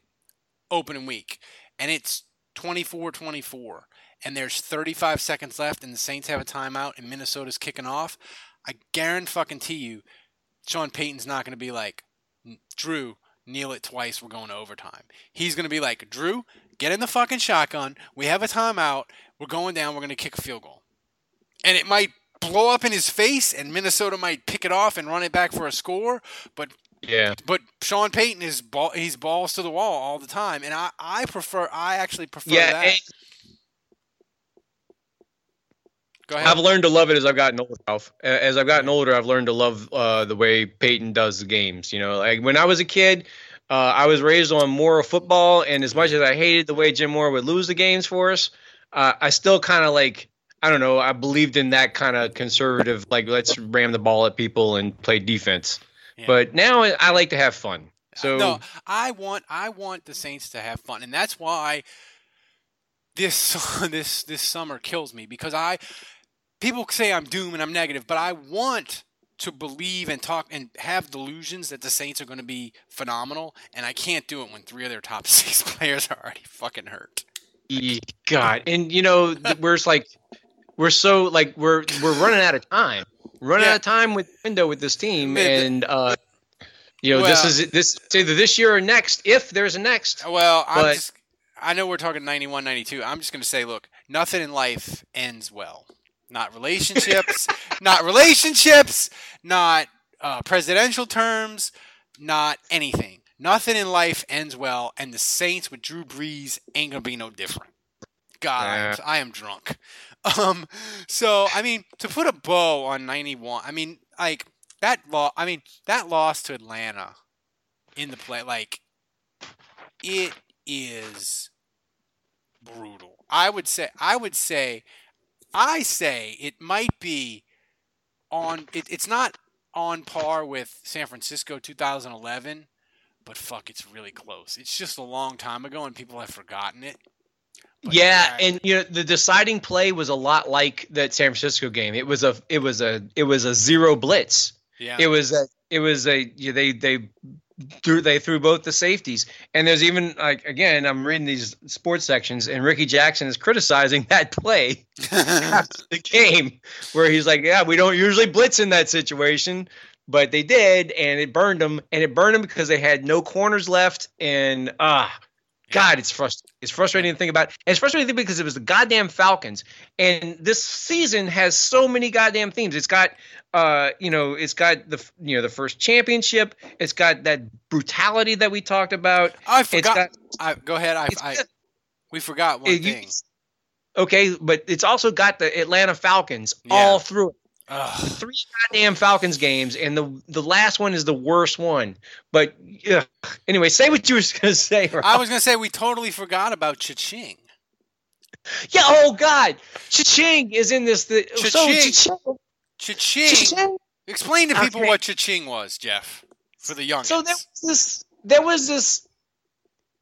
opening week, and it's 24-24, and there's 35 seconds left, and the Saints have a timeout, and Minnesota's kicking off, I guarantee you, Sean Payton's not going to be like, Drew, kneel it twice. We're going to overtime. He's going to be like, Drew, get in the fucking shotgun. We have a timeout. We're going down. We're going to kick a field goal. And it might blow up in his face, and Minnesota might pick it off and run it back for a score. But yeah, but Sean Payton is ball. He's balls to the wall all the time, and I I prefer. I actually prefer Yeah, that. Go ahead. I've learned to love it as I've gotten older. Ralph. As I've gotten older, I've learned to love uh, the way Payton does the games. You know, like when I was a kid, uh, I was raised on more football, and as much as I hated the way Jim Mora would lose the games for us, uh, I still kind of like. I don't know. I believed in that kind of conservative, like let's ram the ball at people and play defense. But now I like to have fun. So no, I want I want the Saints to have fun, and that's why this *laughs* this this summer kills me because I people say I'm doomed and I'm negative, but I want to believe and talk and have delusions that the Saints are going to be phenomenal, and I can't do it when three of their top *laughs* six players are already fucking hurt. God, and you know, we're just like, we're so like we're we're running out of time, running out of time with window with this team, and uh, you know, this is this it's either this year or next, if there's a next. Well, just I know we're talking 91, 92. I'm just going to say, look, nothing in life ends well. Not relationships, *laughs* not relationships, not uh, presidential terms, not anything. Nothing in life ends well, and the Saints with Drew Brees ain't gonna be no different. God, I am, I am drunk. *laughs* Um, so I mean, to put a bow on '91, I mean, like that law. I mean, that loss to Atlanta in the play, like it is brutal. I would say I would say I say it might be on it, it's not on par with San Francisco 2011, but fuck it's really close. It's just a long time ago and people have forgotten it. Yeah, and you know, the deciding play was a lot like that San Francisco game. It was a it was a it was a zero blitz. Yeah. It was a it was a you- they they threw they threw both the safeties. And there's even like again, I'm reading these sports sections and Rickey Jackson is criticizing that play after *laughs* the game where he's like, "Yeah, we don't usually blitz in that situation." But they did, and it burned them, and it burned them because they had no corners left, and ah, God, it's frustrating. It's frustrating to think about. And it's frustrating to think because it was the goddamn Falcons, and this season has so many goddamn themes. It's got, uh, you know, it's got the you know the first championship. It's got that brutality that we talked about. I It's forgot. got- I, go ahead. I, I we forgot one it- you- thing. okay, but it's also got the Atlanta Falcons all through it. Three goddamn Falcons games, and the the last one is the worst one. But yeah, anyway, say what you were going to say. I was gonna say we totally forgot about Cha-Ching. Yeah. Oh God, Cha-Ching is in this. The, so Cha-ching. Cha-ching. Cha-Ching. Explain to people Okay. what Cha-Ching was, Jeff, for the young. So there was this. There was this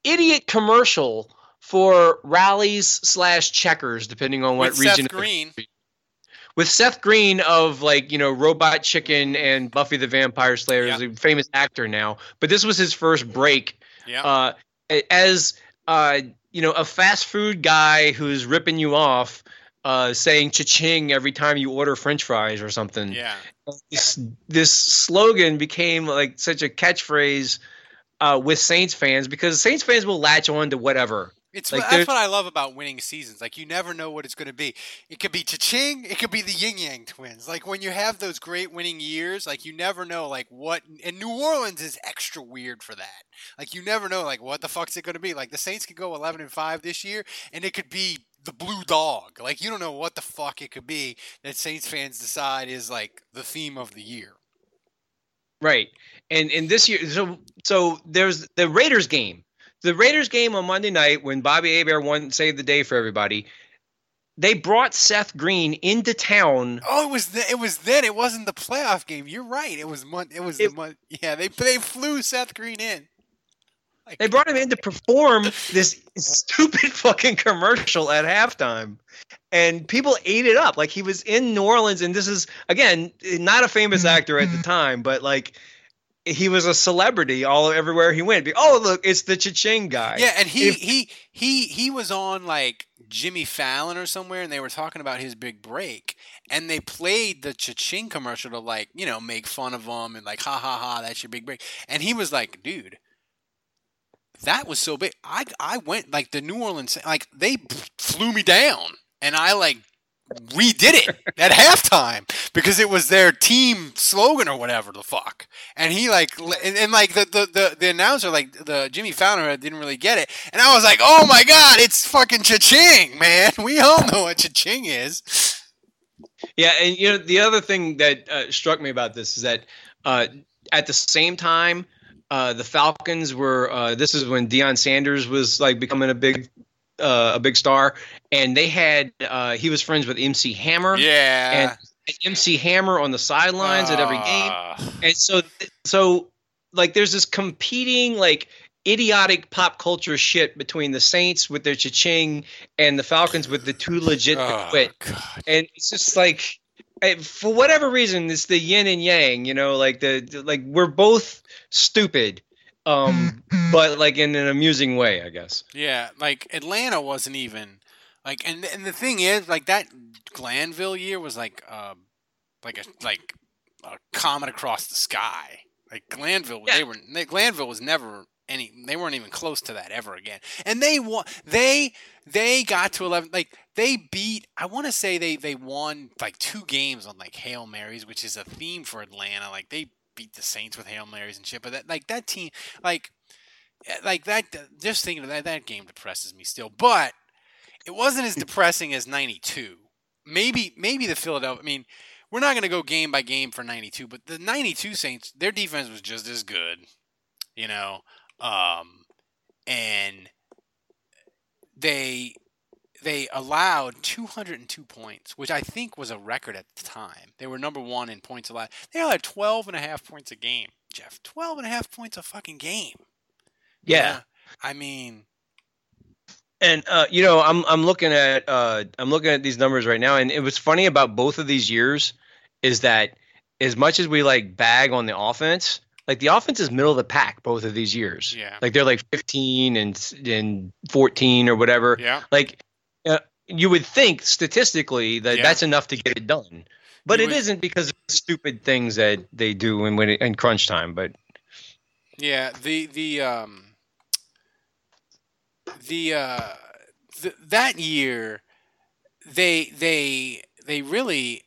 idiot commercial for Rally's slash checkers, depending on what With region. Seth Green. With Seth Green of like you know Robot Chicken and Buffy the Vampire Slayer, Yeah. is a famous actor now, but this was his first break Yeah. uh, as uh, you know, a fast food guy who's ripping you off, uh, saying "cha-ching" every time you order French fries or something. yeah. This, this slogan became like such a catchphrase uh, with Saints fans because Saints fans will latch on to whatever. It's Like, that's what I love about winning seasons. Like you never know what it's going to be. It could be Cha-Ching. It could be the Ying Yang Twins. Like when you have those great winning years, like you never know like what. And New Orleans is extra weird for that. Like you never know like what the fuck's it going to be. Like the Saints could go 11 and five this year, and it could be the Blue Dog. Like you don't know what the fuck it could be that Saints fans decide is like the theme of the year. Right. And and this year so so there's the Raiders game. The Raiders game on Monday night when Bobby Hebert won saved the day for everybody. They brought Seth Green into town. Oh, it was th- it was then. It wasn't the playoff game. You're right. It was mon- It was the month. Yeah, they they flew Seth Green in. They brought him in to perform this stupid fucking commercial at halftime. And people ate it up. Like he was in New Orleans and this is again not a famous actor at the *laughs* time, but like he was a celebrity all everywhere he went. Oh, look, it's the Cha-Ching guy. Yeah, and he If- he he he was on like Jimmy Fallon or somewhere, and they were talking about his big break, and they played the Cha-Ching commercial to like you know make fun of him and like ha ha ha that's your big break, and he was like, dude. That was so big. I I went like the New Orleans like they flew me down, and I like redid it at halftime because it was their team slogan or whatever the fuck. And he like and, and like the, the the the announcer like the Jimmy Fallon didn't really get it, and I was like, oh my god, it's fucking cha-ching, man. *laughs* We all know what cha-ching is. Yeah, and you know the other thing that uh, struck me about this is that uh, at the same time, uh, the Falcons were. Uh, this is when Deion Sanders was like becoming a big, uh, a big star, and they had. Uh, he was friends with MC Hammer. Yeah. And MC Hammer on the sidelines at every game, Ah. and so so like there's this competing like idiotic pop culture shit between the Saints with their cha-ching and the Falcons with the too legit to Oh, quit. And it's just like for whatever reason it's the yin and yang, you know, like the- like we're both stupid um *laughs* but like in an amusing way, I guess. Yeah, like Atlanta wasn't even like, and and the thing is, like that Glanville year was like, uh, like a like a comet across the sky. Like Glanville, they were they, Glanville was never any. They weren't even close to that ever again. And they won. They they got to eleven. Like they beat. I want to say they they won like two games on like hail marys, which is a theme for Atlanta. Like they beat the Saints with hail marys and shit. But that like that team like like that just thinking of that that game depresses me still but it wasn't as depressing as 92 maybe maybe the philadelphia i mean we're not going to go game by game for 92 but the 92 saints their defense was just as good you know um and they they allowed 202 points which i think was a record at the time they were number one in points allowed they allowed 12 and a half points a game jeff 12 and a half points a fucking game Yeah. I mean, And uh, you know, I'm I'm looking at uh, I'm looking at these numbers right now, and it was funny about both of these years is that as much as we like bag on the offense, like the offense is middle of the pack both of these years. Yeah. like they're like 15 and and 14 or whatever. Yeah. like uh, you would think statistically that Yeah. that's enough to get it done, but You it isn't because of the stupid things that they do in when it, in crunch time. But yeah, the the um the uh th- that year they they they really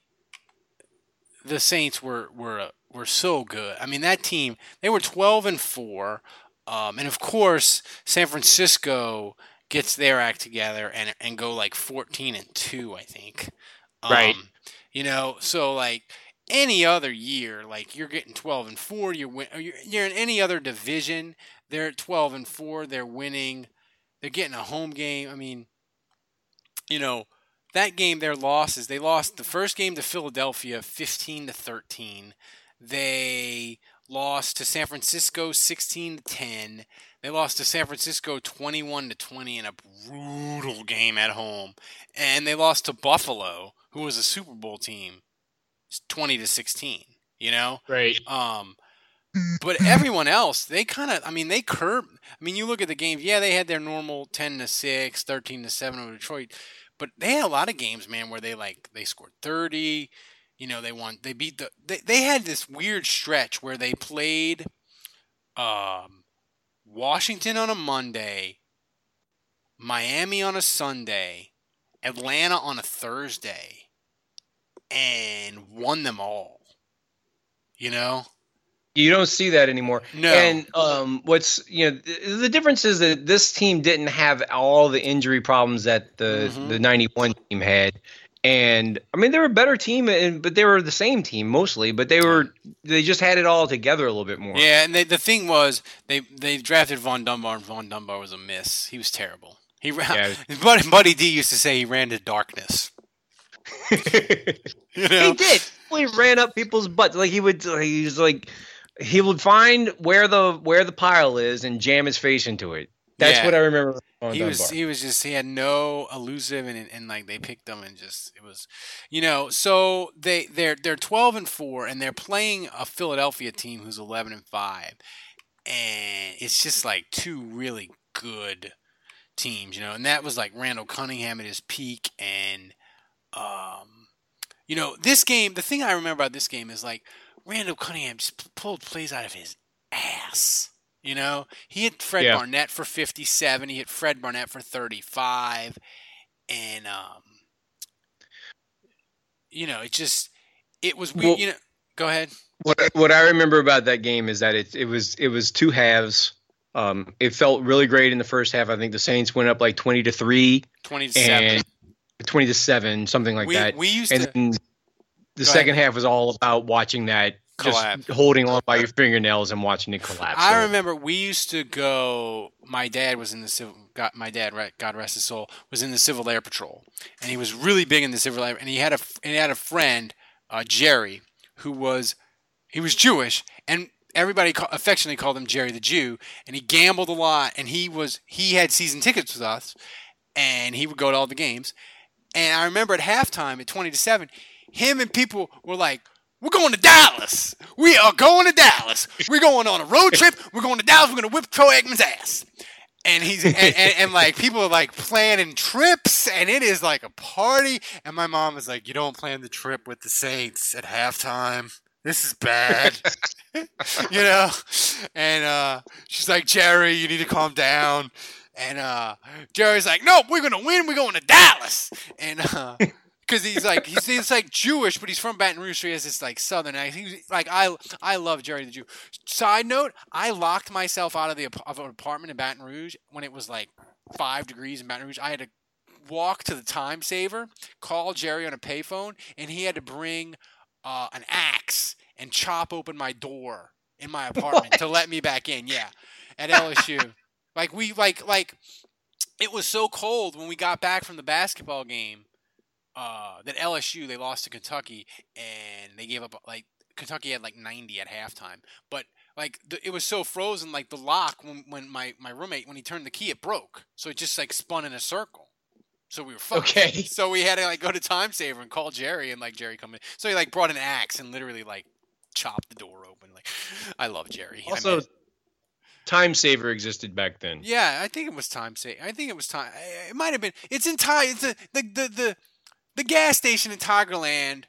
the Saints were were were so good. I mean, that team they were 12 and 4 um and of course San Francisco gets their act together and and go like 14 and 2, I think. Right. Um, you know, so like any other year, like you're getting 12 and 4, you're win- or you're, you're in any other division, they're at 12 and 4, they're winning, they're getting a home game. I mean, you know, that game their losses, they lost the first game to Philadelphia 15 to 13. They lost to San Francisco 16 to 10. They lost to San Francisco 21 to 20 in a brutal game at home. And they lost to Buffalo, who was a Super Bowl team, 20 to 16, you know? Right. Um but everyone else, they kind of I mean, they curb I mean, you look at the games, yeah, they had their normal 10 to 6, 13 to 7 over Detroit, but they had a lot of games, man, where they like they scored 30, you know, they won they beat the they, they had this weird stretch where they played um Washington on a Monday, Miami on a Sunday, Atlanta on a Thursday, and won them all. You know? You don't see that anymore. No. And um, what's you know the, the difference is that this team didn't have all the injury problems that the Mhm. the '91 team had. And I mean, they were a better team, and but they were the same team mostly. But they were they just had it all together a little bit more. Yeah, and they, the thing was they they drafted Vaughn Dunbar, and Vaughn Dunbar was a miss. He was terrible. He ran. *laughs* Buddy, Buddy D used to say he ran to darkness. *laughs* You know? He did. He ran up people's butts. Like he would. He was like he would find where the where the pile is and jam his face into it. That's Yeah. what I remember. He was he was just he had no elusive and and like they picked him and just it was you know so they they're they're 12 and 4 and they're playing a Philadelphia team who's 11 and 5 and it's just like two really good teams you know and that was like Randall Cunningham at his peak and um you know this game the thing I remember about this game is like Randall Cunningham just pulled plays out of his ass you know, he hit Fred Yeah. Barnett for 57. He hit Fred Barnett for 35. And, um, you know, it just, it was weird. Well- you know, go ahead. What what I remember about that game is that it it was it was two halves. Um, it felt really great in the first half. I think the Saints went up like twenty to three 20 to 7. twenty to seven, something like We- that. we used and to- then the second half was all about watching that Collapse. just holding on by your fingernails and watching it collapse. I remember we used to go. My dad was in the civil. Got my dad, right? God rest his soul, was in the Civil Air Patrol, and he was really big in the Civil Air. And he had a and he had a friend, uh, Jerry, who was he was Jewish, and everybody ca- affectionately called him Jerry the Jew. And he gambled a lot, and he was he had season tickets with us, and he would go to all the games. And I remember at halftime at twenty to seven, him and people were like, "We're going to Dallas. We are going to Dallas. We're going on a road trip. We're going to Dallas. We're going to whip Troy Aikman's ass." And he's and, and, and like people are like planning trips, and it is like a party. And my mom is like, "You don't plan the trip with the Saints at halftime. This is bad." *laughs* you know and uh she's like jerry you need to calm down and uh jerry's like no we're gonna win we're going to dallas and uh because he's like he's, he's like Jewish, but he's from Baton Rouge, so he has this like Southern accent. He's like I I love Jerry the Jew. Side note: I locked myself out of the of an apartment in Baton Rouge when it was like five degrees in Baton Rouge. I had to walk to the time saver, call Jerry on a payphone, and he had to bring uh, an axe and chop open my door in my apartment to let me back in. Yeah, at LSU. like we like like it was so cold when we got back from the basketball game uh, that LSU they lost to Kentucky and they gave up like Kentucky had like 90 at halftime, but like the, it was so frozen like the lock when, when my my roommate when he turned the key it broke, so it just like spun in a circle. So we were fucked. Okay. *laughs* So we had to like go to Time Saver and call Jerry and like Jerry come in. So he like brought an axe and literally like chopped the door open. Like *laughs* I love Jerry. I Also, mean- time saver existed back then. yeah, I think it was time saver. I think it was time. It might have been. It's in Ti It's the the the the, the gas station in Tigerland.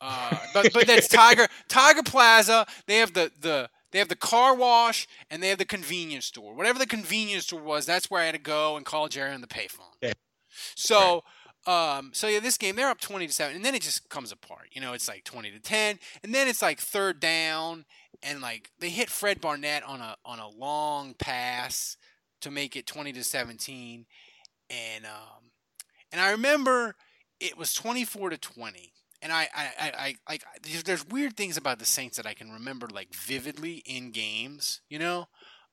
Uh, but but that's Tiger *laughs* Tiger Plaza. They have the the they have the car wash and they have the convenience store. Whatever the convenience store was, that's where I had to go and call Jerry on the payphone. Yeah. So. Um, so yeah, this game they're up twenty to seven, and then it just comes apart. You know, it's like twenty to ten, and then it's like third down, and like they hit Fred Barnett on a on a long pass to make it twenty to seventeen, and um, and I remember it was twenty four to twenty, and I I, I, like there's, there's weird things about the Saints that I can remember like vividly in games, you know.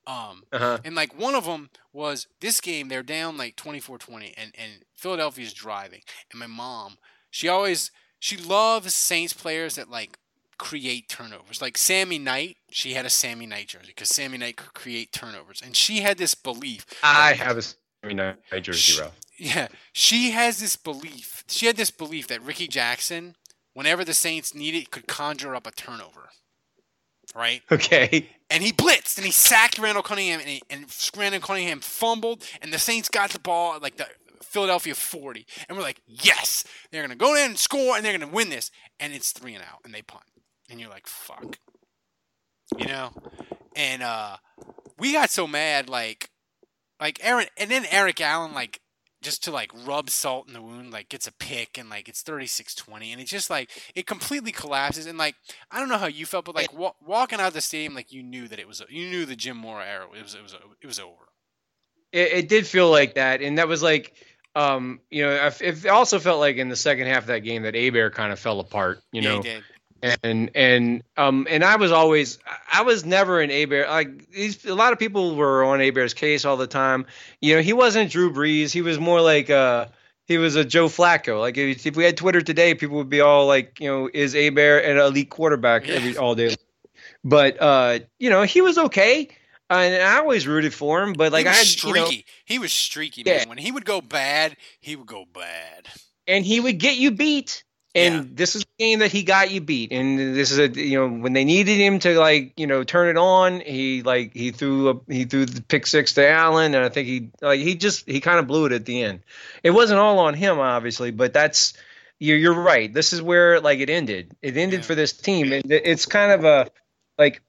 Um, Uh-huh. and like one of them was this game, they're down like 24 20, and, and Philadelphia's driving. And my mom, she always, she loves Saints players that like create turnovers. Like Sammy Knight, she had a Sammy Knight jersey because Sammy Knight could create turnovers, and she had this belief. I have a Sammy Knight jersey, bro. Yeah, she has this belief. She had this belief that Rickey Jackson, whenever the Saints needed, could conjure up a turnover. Right. Okay. And he blitzed and he sacked Randall Cunningham and, he, and Randall Cunningham fumbled and the Saints got the ball at like the Philadelphia 40. And we're like, yes, they're going to go in and score and they're going to win this. And it's three and out and they punt. And you're like, fuck. You know? And uh, we got so mad, like, like Aaron, and then Eric Allen, like, just to like rub salt in the wound, like gets a pick and like it's 36-20 and it just like it completely collapses and like I don't know how you felt, but like wa- walking out of the stadium, like you knew that it was you knew the Jim Mora era it was it was it was over. It, it did feel like that, and that was like um, you know, it also felt like in the second half of that game that Hebert kind of fell apart. You Yeah, know. And and um and I was always I was never an Hebert like these a lot of people were on Hebert's case all the time. You know, he wasn't Drew Brees. He was more like uh he was a Joe Flacco. Like if, if we had Twitter today, people would be all like, you know, is Hebert an elite quarterback every all day? But uh, you know, he was okay. And I always rooted for him, but like he was I had, streaky. you know, he was streaky, Yeah. man. When he would go bad, he would go bad. and he would get you beat. And this is a game that he got you beat. And this is a you know when they needed him to like you know turn it on, he like he threw a, he threw the pick six to Allen, and I think he like he just he kind of blew it at the end. It wasn't all on him, obviously, but that's you're you're right. This is where like it ended. It ended for this team, and it's kind of a like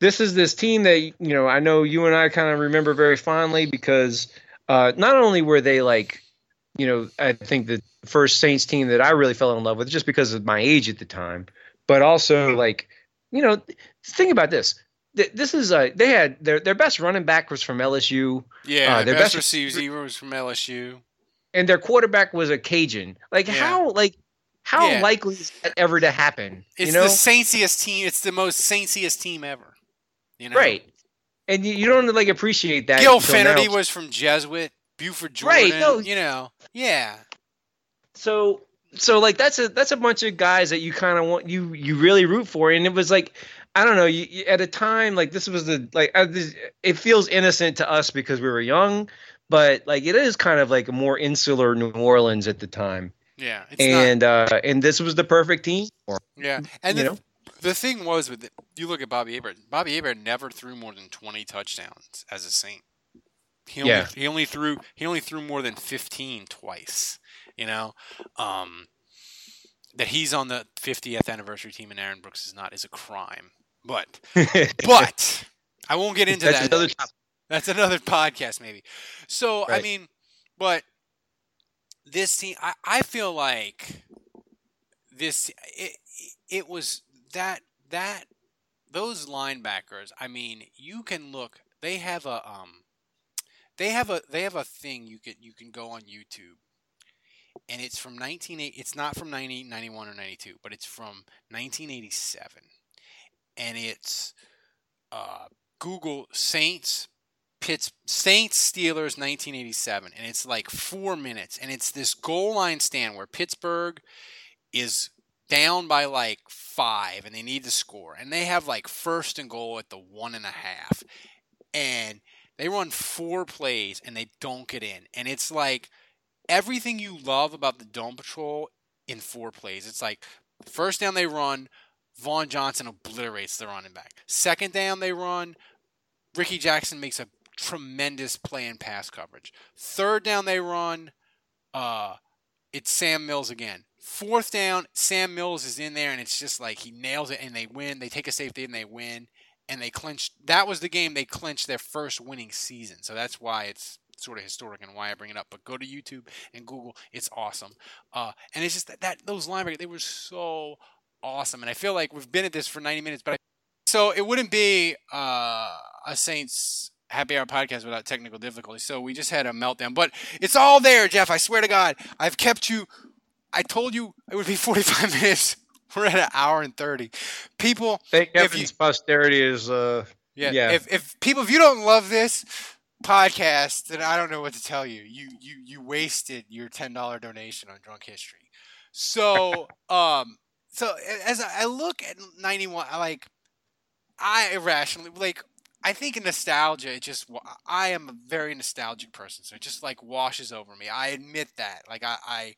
this is this team that you know I know you and I kind of remember very fondly because uh, not only were they like you know I think the first Saints team that I really fell in love with just because of my age at the time, but also like you know think about this. This is uh, they had their their best running back was from LSU. Yeah, uh, their best, best receiver was from LSU. and their quarterback was a Cajun. Like Yeah. how like how Yeah. likely is that ever to happen? It's you know? the Saintsiest team. It's the most Saintsiest team ever. You know, Right. And you, you don't like appreciate that. Gill Fenerty was from Jesuit. Buford Jordan. Right, no. You know. Yeah. so so like that's a that's a bunch of guys that you kind of want you you really root for and it was like i don't know you, you- at a time like this was the like uh, this, it feels innocent to us because we were young but like it is kind of like a more insular new orleans at the time Yeah. It's and uh and this was the perfect team for 'em. Yeah, and you the, know? the thing was with it, you look at Bobby Hebert. Bobby Hebert never threw more than twenty touchdowns as a Saint. He only, Yeah. he only threw he only threw more than fifteen twice. You know, um, that he's on the 50th anniversary team and Aaron Brooks is not is a crime. But *laughs* but I won't get into That's that. another topic. That's another podcast, maybe. So I mean, but this team, I, I feel like this it it was that that those linebackers. I mean, you can look. They have a um, they have a they have a thing you can you can go on YouTube, and it's from 1980. It's not from 1991 or 92, but it's from 1987, and it's uh, Google Saints Pitts Saints Steelers 1987 and it's like 4 minutes and it's this goal line stand where Pittsburgh is down by like 5 and they need to score and they have like first and goal at the one and a half and they run four plays and they don't get in and it's like everything you love about the dome patrol in four plays it's like first down they run Vaughn Johnson obliterates the running back second down they run Rickey Jackson makes a tremendous play in pass coverage. Third down they run, uh, it's Sam Mills again. Fourth down, Sam Mills is in there and it's just like he nails it and they win. They take a safety and they win and they clinched. That was the game they clinched their first winning season. So that's why it's sort of historic and why I bring it up. But go to YouTube and Google. It's awesome. Uh, and it's just that, that those linebackers they were so awesome. And I feel like we've been at this for 90 minutes, but I, so it wouldn't be uh, a Saints happy hour podcast without technical difficulties. So we just had a meltdown, but it's all there, Jeff. I swear to God, I've kept you. I told you it would be 45 *laughs* minutes. *laughs* We're at an hour and 30. People, thank if heavens posterity is uh yeah, yeah. If, if people, if you don't love this podcast, then I don't know what to tell you. You you you wasted your ten dollar donation on Drunk History. So *laughs* um, so as I look at 91, I like I irrationally like I think in nostalgia. It just I am a very nostalgic person, so it just like washes over me. I admit that. Like I I,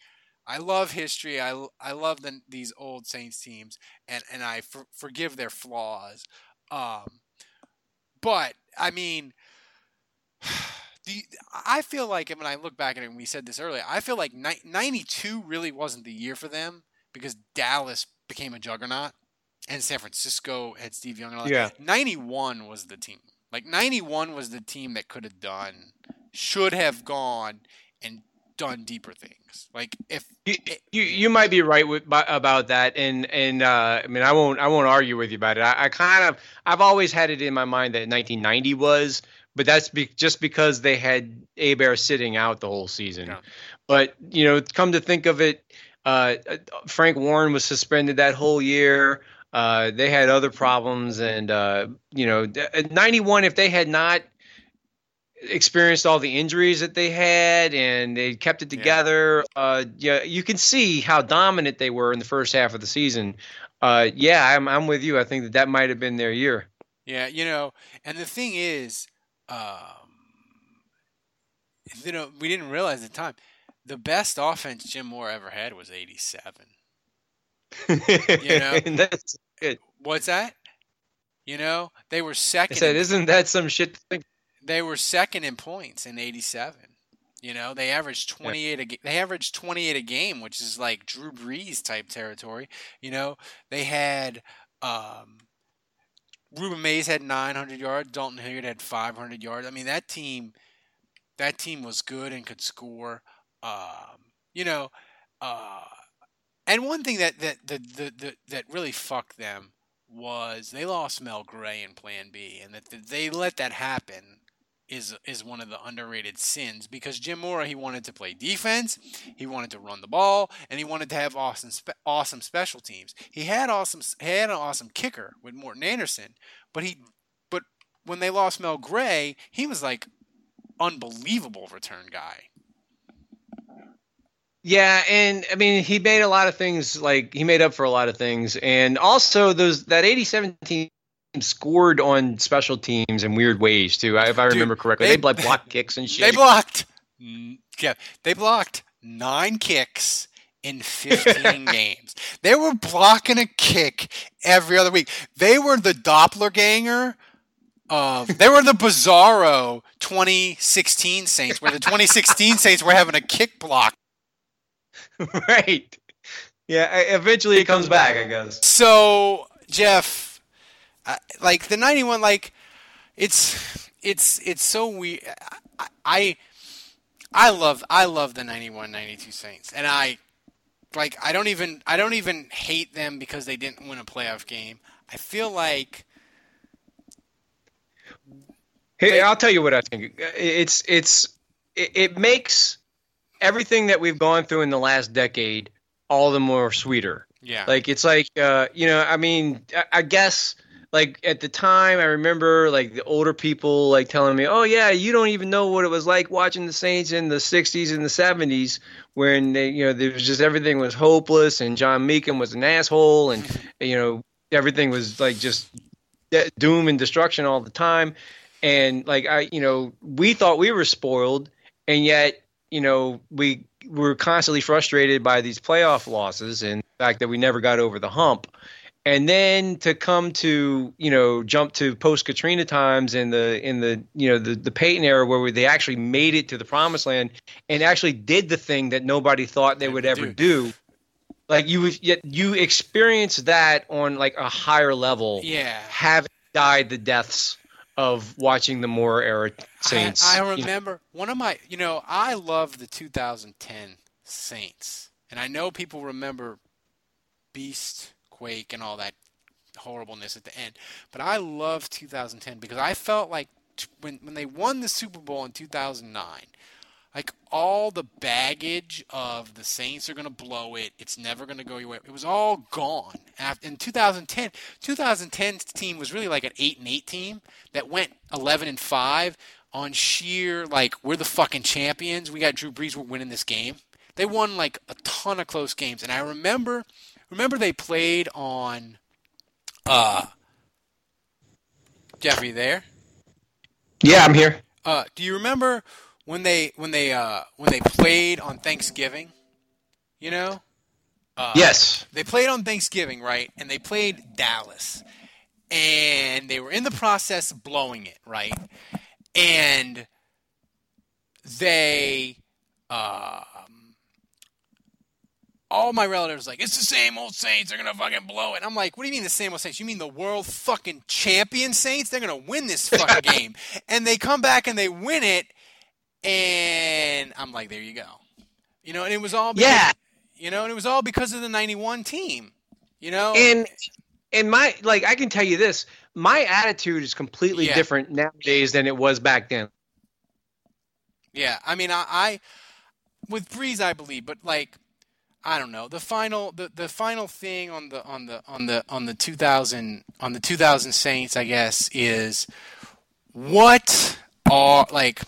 I love history. I, I love the, these old Saints teams, and and I for, forgive their flaws. Um, but I mean. *sighs* The, I feel like when I look back at it, and we said this earlier, I feel like 92 really wasn't the year for them because Dallas became a juggernaut and San Francisco had Steve Young and all that. Yeah. 91 was the team. Like 91 was the team that could have done, should have gone and done deeper things. Like if you you, you might be right with about that, and and uh, I mean I won't I won't argue with you about it. I, I kind of I've always had it in my mind that 1990 was, but that's be, just because they had Hebert sitting out the whole season. Yeah. But you know, come to think of it, uh, Frank Warren was suspended that whole year. Uh, they had other problems, and uh, you know, 91, if they had not experienced all the injuries that they had and they kept it together, yeah, uh, yeah you can see how dominant they were in the first half of the season. Uh, yeah, I'm I'm with you. I think that that might have been their year. Yeah, you know, and the thing is, um, you know, we didn't realize at the time the best offense Jim Mora ever had was 87. *laughs* you know, that's. What's that? You know, they were second. I said, isn't that some shit? They were second in points in '87. You know, they averaged 28 yeah. a they averaged 28 a game, which is like Drew Brees type territory. You know, they had um, Rueben Mayes had 900 yards, Dalton Hilliard had 500 yards. I mean, that team that team was good and could score. Um, you know, uh, and one thing that that the, the, the, that really fucked them was they lost Mel Gray in Plan B, and that they let that happen is is one of the underrated sins because Jim Mora he wanted to play defense, he wanted to run the ball, and he wanted to have awesome spe- awesome special teams. He had awesome had an awesome kicker with Morten Andersen, but he but when they lost Mel Gray, he was like unbelievable return guy. Yeah, and I mean he made a lot of things like he made up for a lot of things, and also those that 87 team scored on special teams in weird ways too. If I remember Dude, correctly, they, they like blocked kicks and shit. They blocked, yeah, they blocked nine kicks in 15 *laughs* games. They were blocking a kick every other week. They were the Doppelganger. Of, they were the Bizarro 2016 Saints, where the 2016 *laughs* Saints were having a kick block right. Yeah, eventually it comes back, I guess. So, Jeff, uh, like the 91 like it's it's it's so weird. I, I I love I love the 91 92 Saints. And I like I don't even I don't even hate them because they didn't win a playoff game. I feel like Hey, they, I'll tell you what I think. It's it's it, it makes everything that we've gone through in the last decade all the more sweeter. Yeah. Like it's like uh, you know, I mean, I, I guess like at the time I remember like the older people like telling me, "Oh yeah, you don't even know what it was like watching the Saints in the 60s and the 70s when they, you know, there was just everything was hopeless and John Mecom was an asshole and *laughs* you know, everything was like just doom and destruction all the time." And like I, you know, we thought we were spoiled and yet you know, we were constantly frustrated by these playoff losses and the fact that we never got over the hump. And then to come to, you know, jump to post Katrina times in the in the you know the the Payton era where they actually made it to the promised land and actually did the thing that nobody thought they would ever do. Like you you experience that on like a higher level. Yeah. Having died the deaths of watching the Mora era Saints. I, I remember one of my, you know, I love the 2010 Saints, and I know people remember Beast, And all that horribleness at the end, but I love 2010 because I felt like when when they won the Super Bowl in 2009 like all the baggage of the Saints are going to blow it. It's never going to go away. It was all gone. After, in 2010, 2010's team was really like an 8 and 8 team that went 11 and 5 on sheer like we're the fucking champions. We got Drew Brees. We're winning this game. They won like a ton of close games, and I remember remember they played on. Uh, Jeffrey, there. Yeah, I'm here. Uh, do you remember when they when they uh, when they played on Thanksgiving? You know. Uh, yes. They played on Thanksgiving, right? And they played Dallas, and they were in the process of blowing it, right? And they, um, all my relatives like, it's the same old Saints. They're gonna fucking blow it. I'm like, what do you mean the same old Saints? You mean the world fucking champion Saints? They're gonna win this fucking *laughs* game. And they come back and they win it, and I'm like, there you go. You know, and it was all because, Yeah. You know, and it was all because of the '91 team. You know, And and my like I can tell you this, my attitude is completely Yeah. different nowadays than it was back then. Yeah, I mean, I, I with Brees, I believe, but like, I don't know. The final, the, the final thing on the on the on the on the 2000 on the 2000 Saints, I guess, is what are like.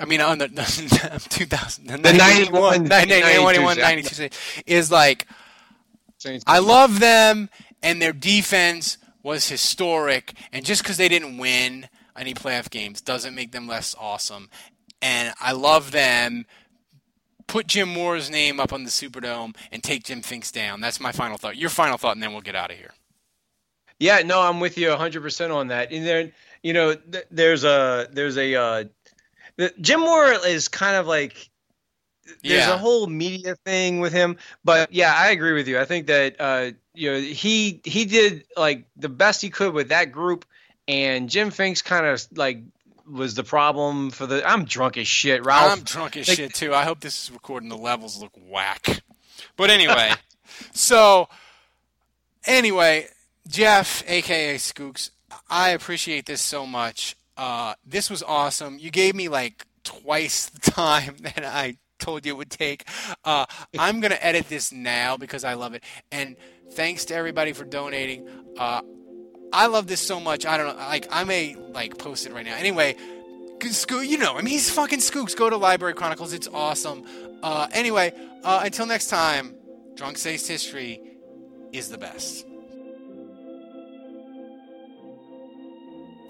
I mean, on the *laughs* 2000, the, 91, 91, 92 92 Saints is like. Saints. I love them, and their defense was historic. And just because they didn't win any playoff games doesn't make them less awesome. And I love them. Put Jim Mora's name up on the Superdome and take Jim Finks down. That's my final thought. Your final thought, and then we'll get out of here. Yeah, no, I'm with you 100% on that. And then, you know, th- there's a there's a uh, the, Jim Moore is kind of like there's Yeah. a whole media thing with him, but yeah, I agree with you. I think that uh, you know he he did like the best he could with that group, and Jim Finks kind of like was the problem for the. I'm drunk as shit, Ralph. I'm drunk as Like- shit too. I hope this is recording. The levels look whack. But *laughs* anyway, so anyway, Jeff, aka Skooks, I appreciate this so much. Uh, this was awesome. You gave me like twice the *laughs* time that I told you it would take. Uh, I'm gonna edit this now because I love it. And thanks to everybody for donating. Uh, I love this so much. I don't know. Like I may like post it right now. Anyway, Scoot, you know him. He's fucking Skooks. Go to Library Chronicles. It's awesome. Uh, anyway, uh, until next time, Drunk Saints History is the best.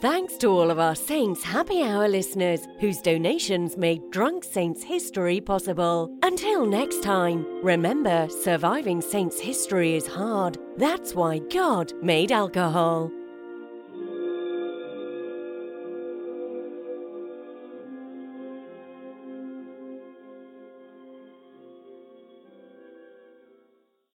Thanks to all of our Saints Happy Hour listeners whose donations made Drunk Saints history possible. Until next time, remember surviving Saints history is hard. That's why God made alcohol.